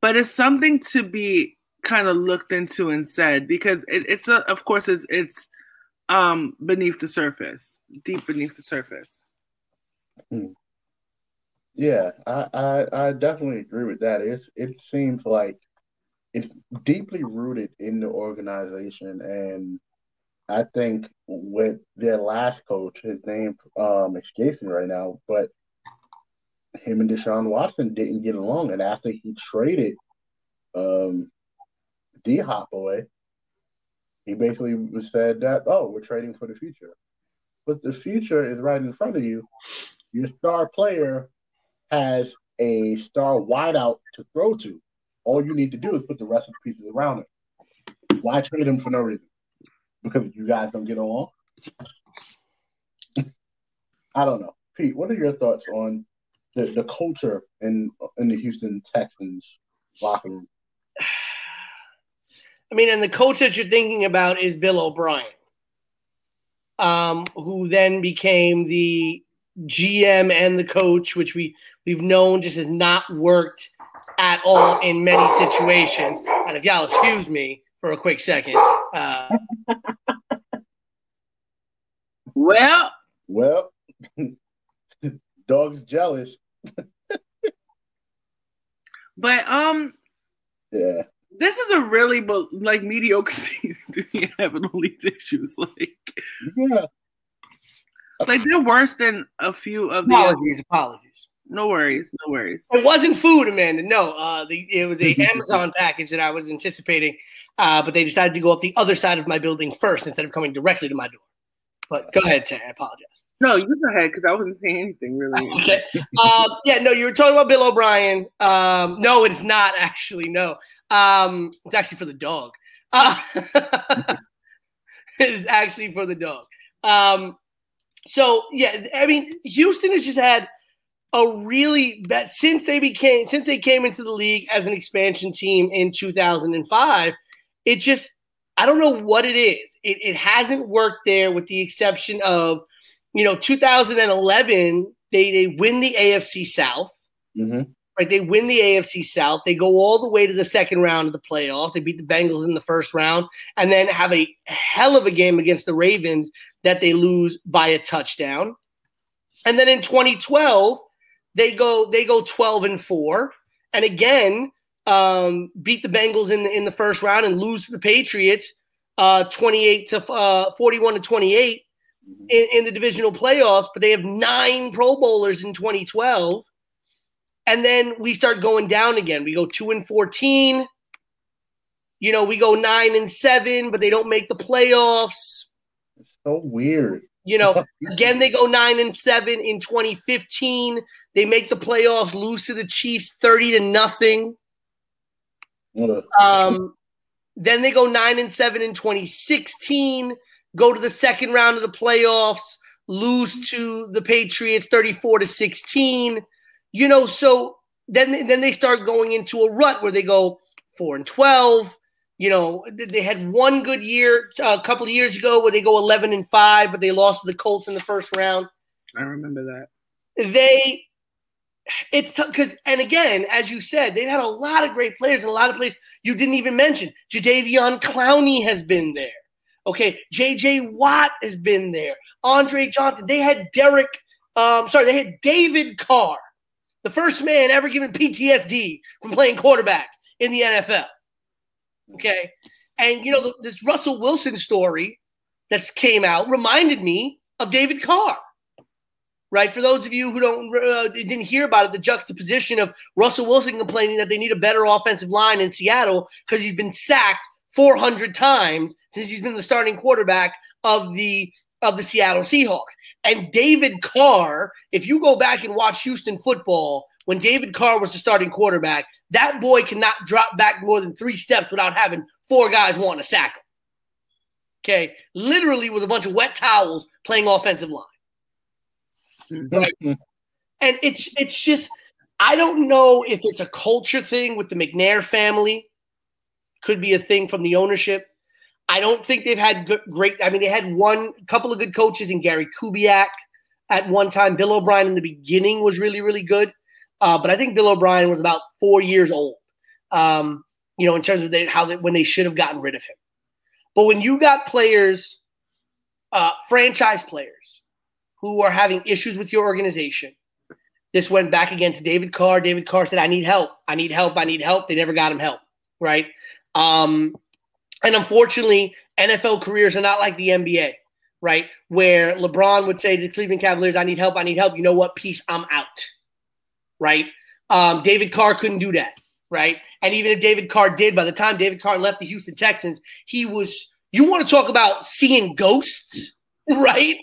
but it's something to be kind of looked into and said because it, it's a, of course, it's it's um beneath the surface, deep beneath the surface. Yeah, I, I I definitely agree with that. It's it seems like it's deeply rooted in the organization, and I think with their last coach, his name um escapes me right now, but him and Deshaun Watson didn't get along, and after he traded um D Hop away, he basically said that oh we're trading for the future, but the future is right in front of you. Your star player has a star wideout to throw to. All you need to do is put the rest of the pieces around it. Why trade him for no reason? Because you guys don't get along. I don't know, Pete. What are your thoughts on the, the culture in in the Houston Texans locker room? I mean, and the coach that you're thinking about is Bill O'Brien, um, who then became the GM and the coach, which we we've known just has not worked at all in many situations. And if y'all excuse me for a quick second, uh, Well, Well, dog's jealous. but um, Yeah, this is a really but like mediocre team to be having all these issues. Like, yeah. like they're worse than a few of the. apologies, apologies. No worries, no worries. It wasn't food, Amanda. No, uh, the, it was a Amazon package that I was anticipating, uh, but they decided to go up the other side of my building first instead of coming directly to my door. But go ahead, Terry. I apologize. No, you go ahead because I wasn't saying anything really. Okay. Um, yeah, no, you were talking about Bill O'Brien. Um, no, it's not actually. No, um, it's actually for the dog. Uh, it is actually for the dog. Um, so yeah, I mean, Houston has just had a really bad since they became since they came into the league as an expansion team in 2005. It just I don't know what it is. It, it hasn't worked there, with the exception of you know 2011 they they win the AFC South. hmm Right, they win the AFC South. They go all the way to the second round of the playoff. They beat the Bengals in the first round, and then have a hell of a game against the Ravens that they lose by a touchdown. And then in 2012, they go they go 12 and four, and again um, beat the Bengals in the, in the first round and lose to the Patriots uh, 28 to uh, 41 to 28 in, in the divisional playoffs. But they have nine Pro Bowlers in 2012. And then we start going down again. We go two and 14. You know, we go nine and seven, but they don't make the playoffs. So weird. You know, again, they go nine and seven in 2015. They make the playoffs, lose to the Chiefs 30 to nothing. Um, then they go nine and seven in 2016, go to the second round of the playoffs, lose to the Patriots 34 to 16. You know, so then then they start going into a rut where they go four and 12. You know, they had one good year uh, a couple of years ago where they go 11 and five, but they lost to the Colts in the first round I remember that. they it's because and again as you said they've had a lot of great players and a lot of players you didn't even mention Jadeveon Clowney has been there okay JJ Watt has been there Andre Johnson they had Derek um sorry they had David Carr the first man ever given PTSD from playing quarterback in the NFL. Okay. And, you know, this Russell Wilson story that's came out reminded me of David Carr. Right. For those of you who don't uh, didn't hear about it, the juxtaposition of Russell Wilson complaining that they need a better offensive line in Seattle because he's been sacked 400 times since he's been the starting quarterback of the of the Seattle Seahawks. And David Carr, if you go back and watch Houston football, when David Carr was the starting quarterback, that boy cannot drop back more than three steps without having four guys wanting to sack him. Okay, literally with a bunch of wet towels playing offensive line. And it's it's just I don't know if it's a culture thing with the McNair family. Could be a thing from the ownership. I don't think they've had good, great. I mean, they had one couple of good coaches in Gary Kubiak at one time. Bill O'Brien in the beginning was really really good, uh, but I think Bill O'Brien was about four years old. Um, you know, in terms of they, how they, when they should have gotten rid of him. But when you got players, uh, franchise players, who are having issues with your organization, this went back against David Carr. David Carr said, "I need help. I need help. I need help." They never got him help, right? Um, and unfortunately, NFL careers are not like the NBA, right? Where LeBron would say to the Cleveland Cavaliers, "I need help. I need help." You know what? Peace. I'm out. Right? Um, David Carr couldn't do that, right? And even if David Carr did, by the time David Carr left the Houston Texans, he was. You want to talk about seeing ghosts, right?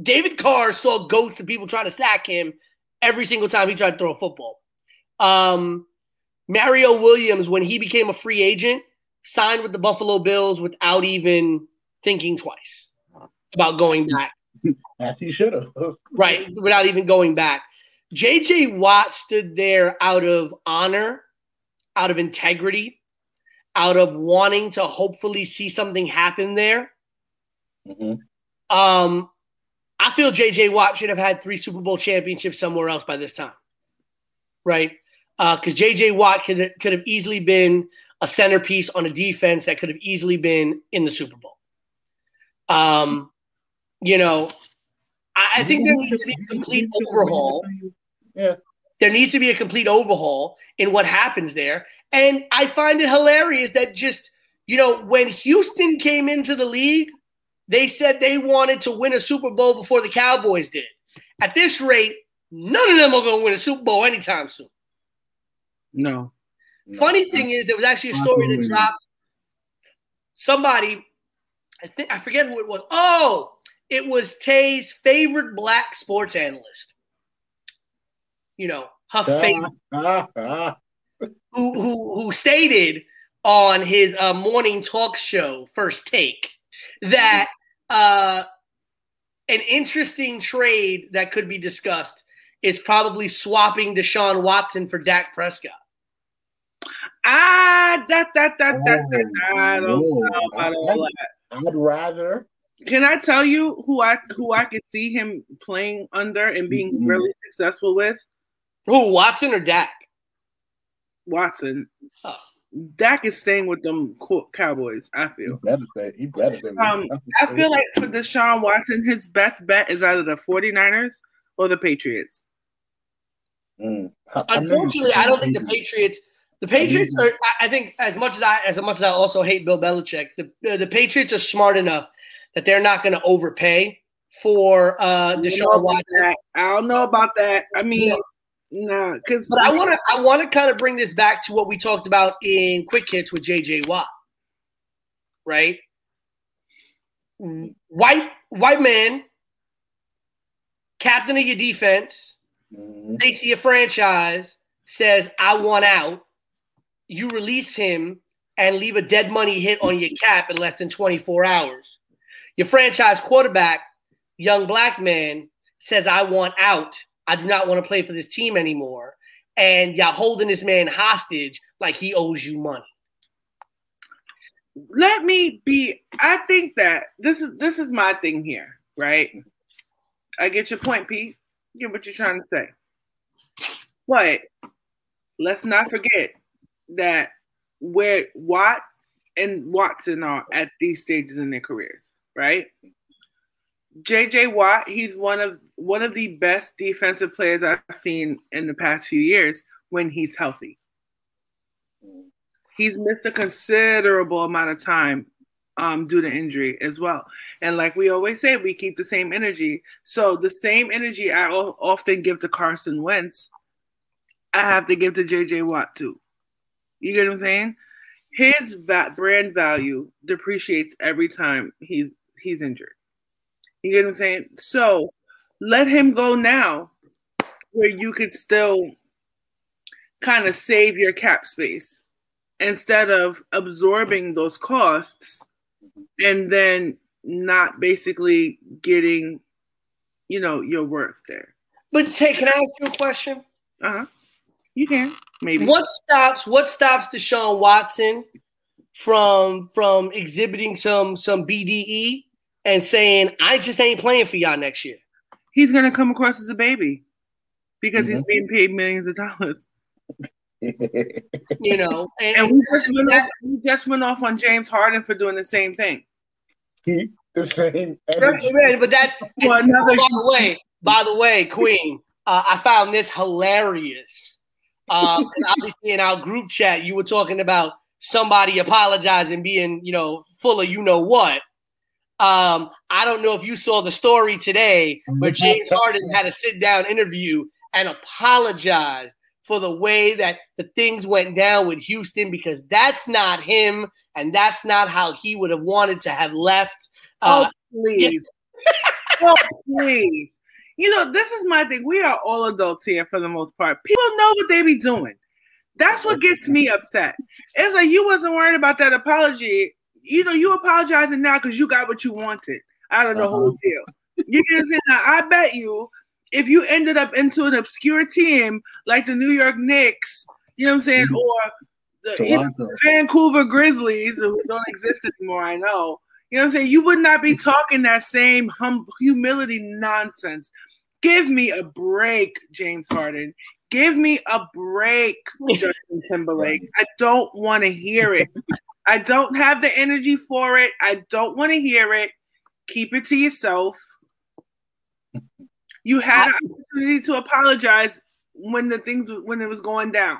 David Carr saw ghosts of people trying to sack him every single time he tried to throw a football. Um, Mario Williams, when he became a free agent, signed with the Buffalo Bills without even thinking twice about going back. As he should have. right, without even going back. JJ Watt stood there out of honor, out of integrity, out of wanting to hopefully see something happen there. Mm-hmm. Um, I feel JJ Watt should have had three Super Bowl championships somewhere else by this time, right? Because uh, JJ Watt could could have easily been a centerpiece on a defense that could have easily been in the Super Bowl. Um, you know, I, I think there needs to be a complete overhaul. Yeah. There needs to be a complete overhaul in what happens there. And I find it hilarious that just, you know, when Houston came into the league, they said they wanted to win a Super Bowl before the Cowboys did. At this rate, none of them are going to win a Super Bowl anytime soon. No. Funny thing is, there was actually a story that dropped. Somebody, I think I forget who it was. Oh, it was Tay's favorite black sports analyst. You know, her favorite, Ah, ah. who who who stated on his uh, morning talk show, First Take, that uh, an interesting trade that could be discussed is probably swapping Deshaun Watson for Dak Prescott. Ah, that that that that. that I don't Oh, know about all that. I'd rather. Can I tell you who I who I could see him playing under and being Mhm. really successful with? Who, Watson or Dak? Watson. Oh. Dak is staying with them Cowboys. I He feel. better stay. He better stay. Um, I feel like for Deshaun Watson, his best bet is either the 49ers or the Patriots. Mm. I- I know you- Unfortunately, I don't think the Patriots. The Patriots are. I- I think as much as I as much as I also hate Bill Belichick, the uh, the Patriots are smart enough that they're not going to overpay for uh, I don't Deshaun Watson. I don't know about that. I mean, nah, because But I want to I want to kind of bring this back to what we talked about in Quick Hits with JJ Watt, right? White white man, captain of your defense. Mhm. They see a franchise says I want out. You release him and leave a dead money hit on your cap in less than 24 hours. Your franchise quarterback, young black man, says I want out. I do not want to play for this team anymore. And y'all holding this man hostage like he owes you money. let me be i think that this is this is my thing here right i get your point pete get what you're trying to say but let's not forget that where watt and watson are at these stages in their careers right JJ Watt, he's one of one of the best defensive players I've seen in the past few years when he's healthy. He's missed a considerable amount of time um, due to injury as well. And like we always say, we keep the same energy. So the same energy I o- often give to Carson Wentz, I have to give to JJ Watt too. You get what I'm saying? His va- brand value depreciates every time he's he's injured. You get what I'm saying? So let him go now where you could still kind of save your cap space instead of absorbing those costs and then not basically getting, you know, your worth there. But Tay, can I ask you a question? Uh huh. You can maybe. What stops what stops Deshaun Watson from from exhibiting some some BDE and saying I just ain't playing for y'all next year? He's gonna come across as a baby because he's Mhm. being paid millions of dollars. You know, and, And we just went off, we just went off on James Harden for doing the same thing. Keep the same energy. but that Well, another- by the way, by the way, Queen, uh, I found this hilarious. Uh, and obviously, in our group chat, you were talking about somebody apologizing, being you know full of you know what. Um, I don't know if you saw the story today, but James Harden had a sit down interview and apologized for the way that the things went down with Houston because that's not him and that's not how he would have wanted to have left. Uh, Oh, please. oh, please. You know, this is my thing. We are all adults here for the most part. People know what they be doing. That's what gets me upset. It's like you wasn't worried about that apology. You know, you apologizing now because you got what you wanted out of the Uh-huh. whole deal. You can say now, I bet you if you ended up into an obscure team like the New York Knicks, you know what I'm saying, Mhm. or the, you know. Vancouver Grizzlies, who don't exist anymore, I know. You know what I'm saying? You would not be talking that same hum- humility nonsense. Give me a break, James Harden. Give me a break, Justin Timberlake. I don't want to hear it. I don't have the energy for it. I don't want to hear it. Keep it to yourself. You had an opportunity to apologize when the things when it was going down.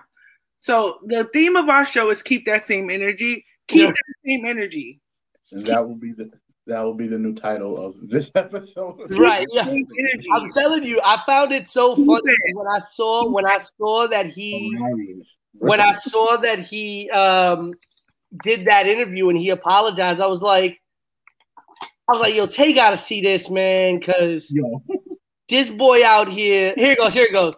So the theme of our show is keep that same energy. Keep Yeah. that same energy. And that will be the that will be the new title of this episode. Right, yeah. Energy. I'm telling you, I found it so funny when I saw when I saw that he when I saw that he um did that interview and he apologized. I was like, I was like, yo, Tay got to see this man because this boy out here. Here it goes. Here it goes.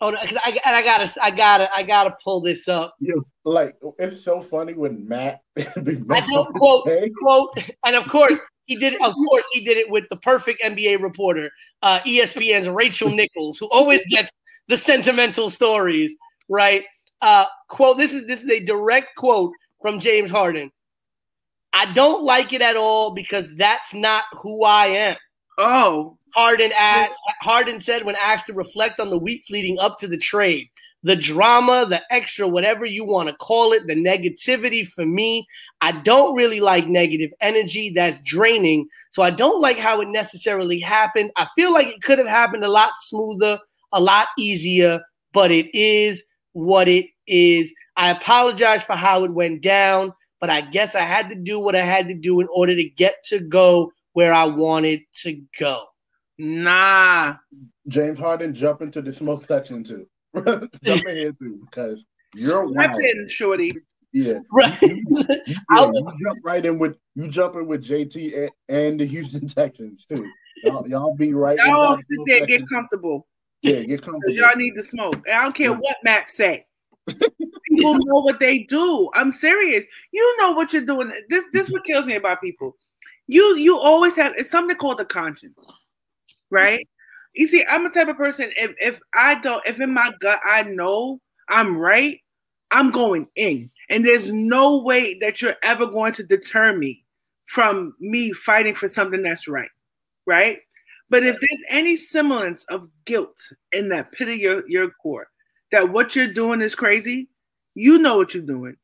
Oh, no, I, and I gotta, I gotta, I gotta pull this up. yo, like it's so funny when Matt I quote, quote, and of course he did. Of course he did it with the perfect NBA reporter, uh, ESPN's Rachel Nichols, who always gets the sentimental stories. Right? Uh, quote. This is this is a direct quote from James Harden. I don't like it at all because that's not who I am. oh, Harden asked, Harden said when asked to reflect on the weeks leading up to the trade, the drama, the extra, whatever you want to call it, the negativity for me, I don't really like negative energy that's draining. So I don't like how it necessarily happened. I feel like it could have happened a lot smoother, a lot easier, but it is what it is. I apologize for how it went down, but I guess I had to do what I had to do in order to get to go where I wanted to go. nah. James Harden jump into the smoke section too. jump in here too because you're wild. in, shorty. Yeah, Right. You, you- yeah, I'll- you jump right in with you jump in with JT and, and the Houston Texans too. Y'all, y'all be right. Y'all sit there, get comfortable. Yeah, get comfortable. y'all need to smoke. And I don't care what Matt say. people know what they do. I'm serious. You know what you're doing. This this what kills me about people. You you always have it's something called a conscience, right? You see, I'm the type of person. If if I don't, if in my gut I know I'm right, I'm going in, and there's no way that you're ever going to deter me from me fighting for something that's right, right? But if there's any semblance of guilt in that pit of your, your core, that what you're doing is crazy, you know what you're doing.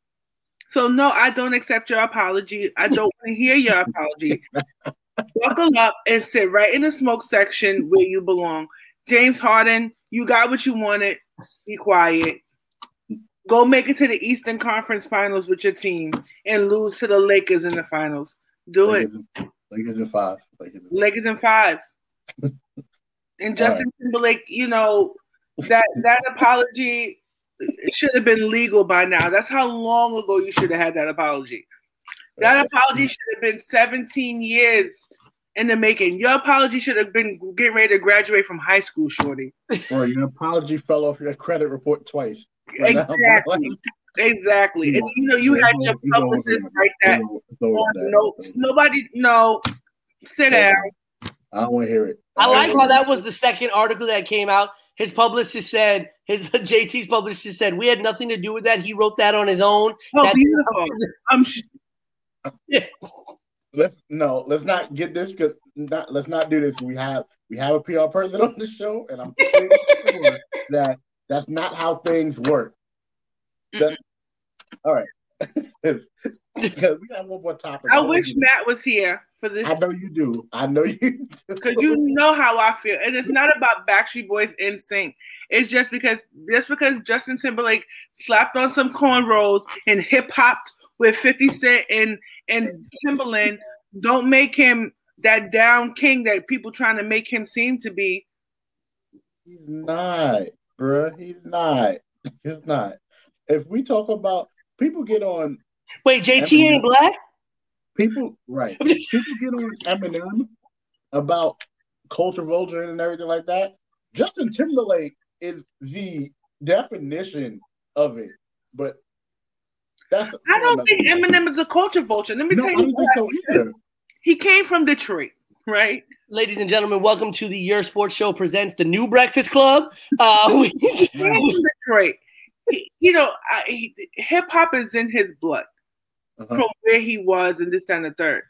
So no, I don't accept your apology. I don't want to hear your apology. buckle up and sit right in the smoke section where you belong. James Harden, you got what you wanted. Be quiet. Go make it to the Eastern Conference Finals with your team and lose to the Lakers in the finals. Do it. Lakers in five. Lakers in Lakers in five. and Justin Timberlake, you know, that that apology it should have been legal by now. That's how long ago you should have had that apology. That apology should have been 17 years in the making. Your apology should have been getting ready to graduate from high school, Shorty. Or your apology fell off your credit report twice. Exactly. Exactly. And you know, you had your He's over publicist that. write that. On notes. Nobody, no, sit down. I don't want to hear it. I like how that was the second article that came out. His publicist said, his JT's publicist said, we had nothing to do with that. He wrote that on his own. Oh, That- beautiful. I'm sh- let's no, let's not get this because not let's not do this. We have we have a PR person on the show, and I'm sure that that's not how things work. That- all right, we got one more topic. I wish Matt was here for this I know you do. I know you. because you know how I feel, and it's not about Backstreet Boys NSYNC. It's just because just because Justin Timberlake slapped on some cornrows and hip hopped with Fifty Cent and and Timbaland, don't make him that down king that people trying to make him seem to be. He's not, bruh. He's not. He's not. If we talk about people get on Wait, JT ain't black? people right. People get on Eminem about culture vulture and everything like that. Justin Timberlake is the definition of it. But that's I don't think Eminem is a culture vulture. Let me No, I tell don't you, think so either. he came from Detroit, right? Ladies and gentlemen, welcome to the Your Sports Show presents the New Breakfast Club. Uh, we, He Detroit. You know, hip hop is in his blood. Uh-huh. from where he was and this and the third.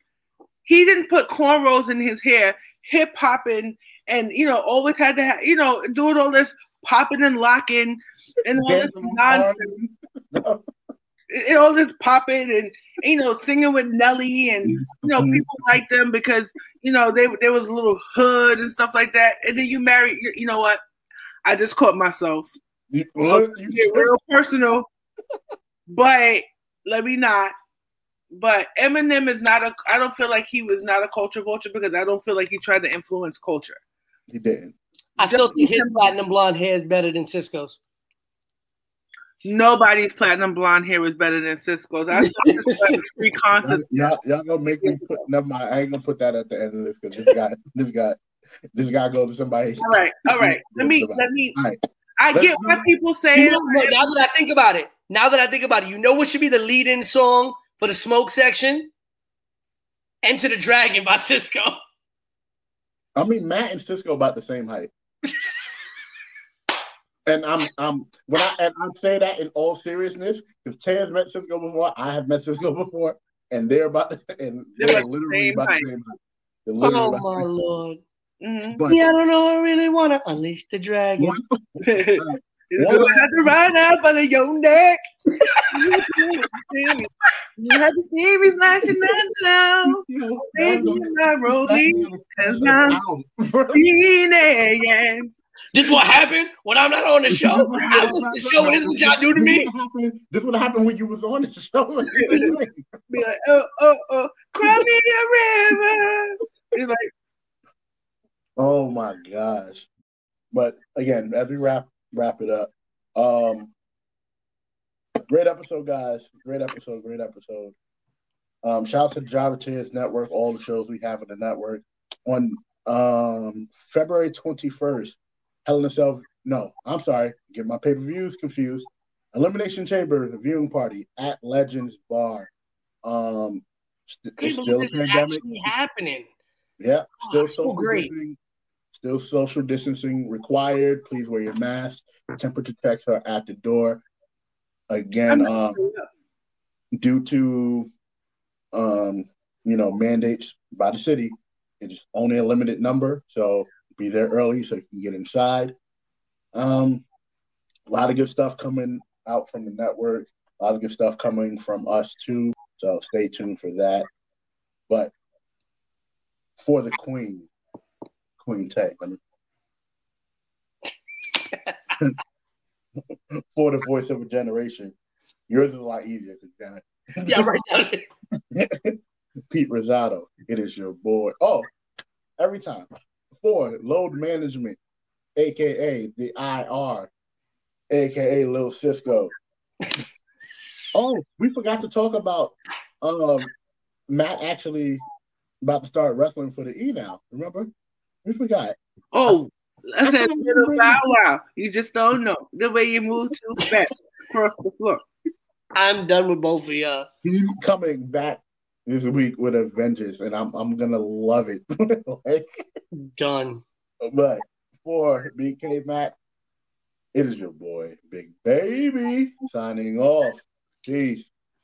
He didn't put cornrows in his hair, hip hopping, and you know, always had to have, you know, doing all this popping and locking and all this nonsense, and all this popping and you know, singing with Nelly and you know, Mhm. people like them because you know they there was a little hood and stuff like that. And then you marry, you, know what? I just caught myself. You real personal, but let me not. But Eminem is not a. I don't feel like he was not a culture vulture because I don't feel like he tried to influence culture. He didn't. I still think his platinum blonde hair is better than Sisqó's. Nobody's platinum blonde hair is better than Sisqó's. I saw this like a free concert. Y'all, y'all gonna make me put. Never mind. I ain't gonna put that at the end of this because this guy, this guy, this guy go to somebody. All right, all right. Let me let me. All right. I Let's get why go. people say You know, now that I think about it, now that I think about it, you know what should be the lead-in song for the smoke section? Enter the Dragon by Sisqó. I mean, Matt and Sisqó about the same height. and I'm, I'm when I and I say that in all seriousness because Taz met Sisqó before, I have met Sisqó before, and they're about and They're they're literally about height. the same height. They're literally Oh my lord. Mhm. But Yeah, I don't know. I really want to unleash the dragon. It's gonna have to run out by the young neck. You have to see me flashing that now. you know, Baby, my rolling, cause I'm out. feeling. This what happened when I'm not on the show. I listen to the show. and This is what y'all do to me. This would happen, this would happen when you was on the show. Be like, oh, oh, oh, cry me a river. It's like, Oh my gosh. But again, as we wrap wrap it up, um great episode, guys. Great episode, great episode. Um, shout out to the Java Tears Network, all the shows we have in the network. On um February 21st, Hell in a Cell. No, I'm sorry, get my pay-per-views confused. Elimination Chamber viewing party at Legends Bar. Um st- it's still a pandemic. happening. Yeah, still Oh, so great. Still social distancing required. Please wear your mask. Temperature checks are at the door. Again, um, due to um, you know mandates by the city, it's only a limited number. So be there early so you can get inside. Um, a lot of good stuff coming out from the network. A lot of good stuff coming from us too. So stay tuned for that. But for the queen, Queen for the voice of a generation. Yours is a lot easier because Yeah, right. Pete Rosado. It is your boy. Oh, every time. Four, load management, aka the IR, aka Lil Cisco. oh, we forgot to talk about um Matt actually about to start wrestling for the E now. Remember? We forgot. Oh, I I said thought you little were bow wow. You just don't know the way you move too fast across the floor. I'm done with both of y'all. He's coming back this week with a vengeance, and I'm I'm gonna love it. like, Done. but for BK Mac, it is your boy, Big Baby, signing off. Peace.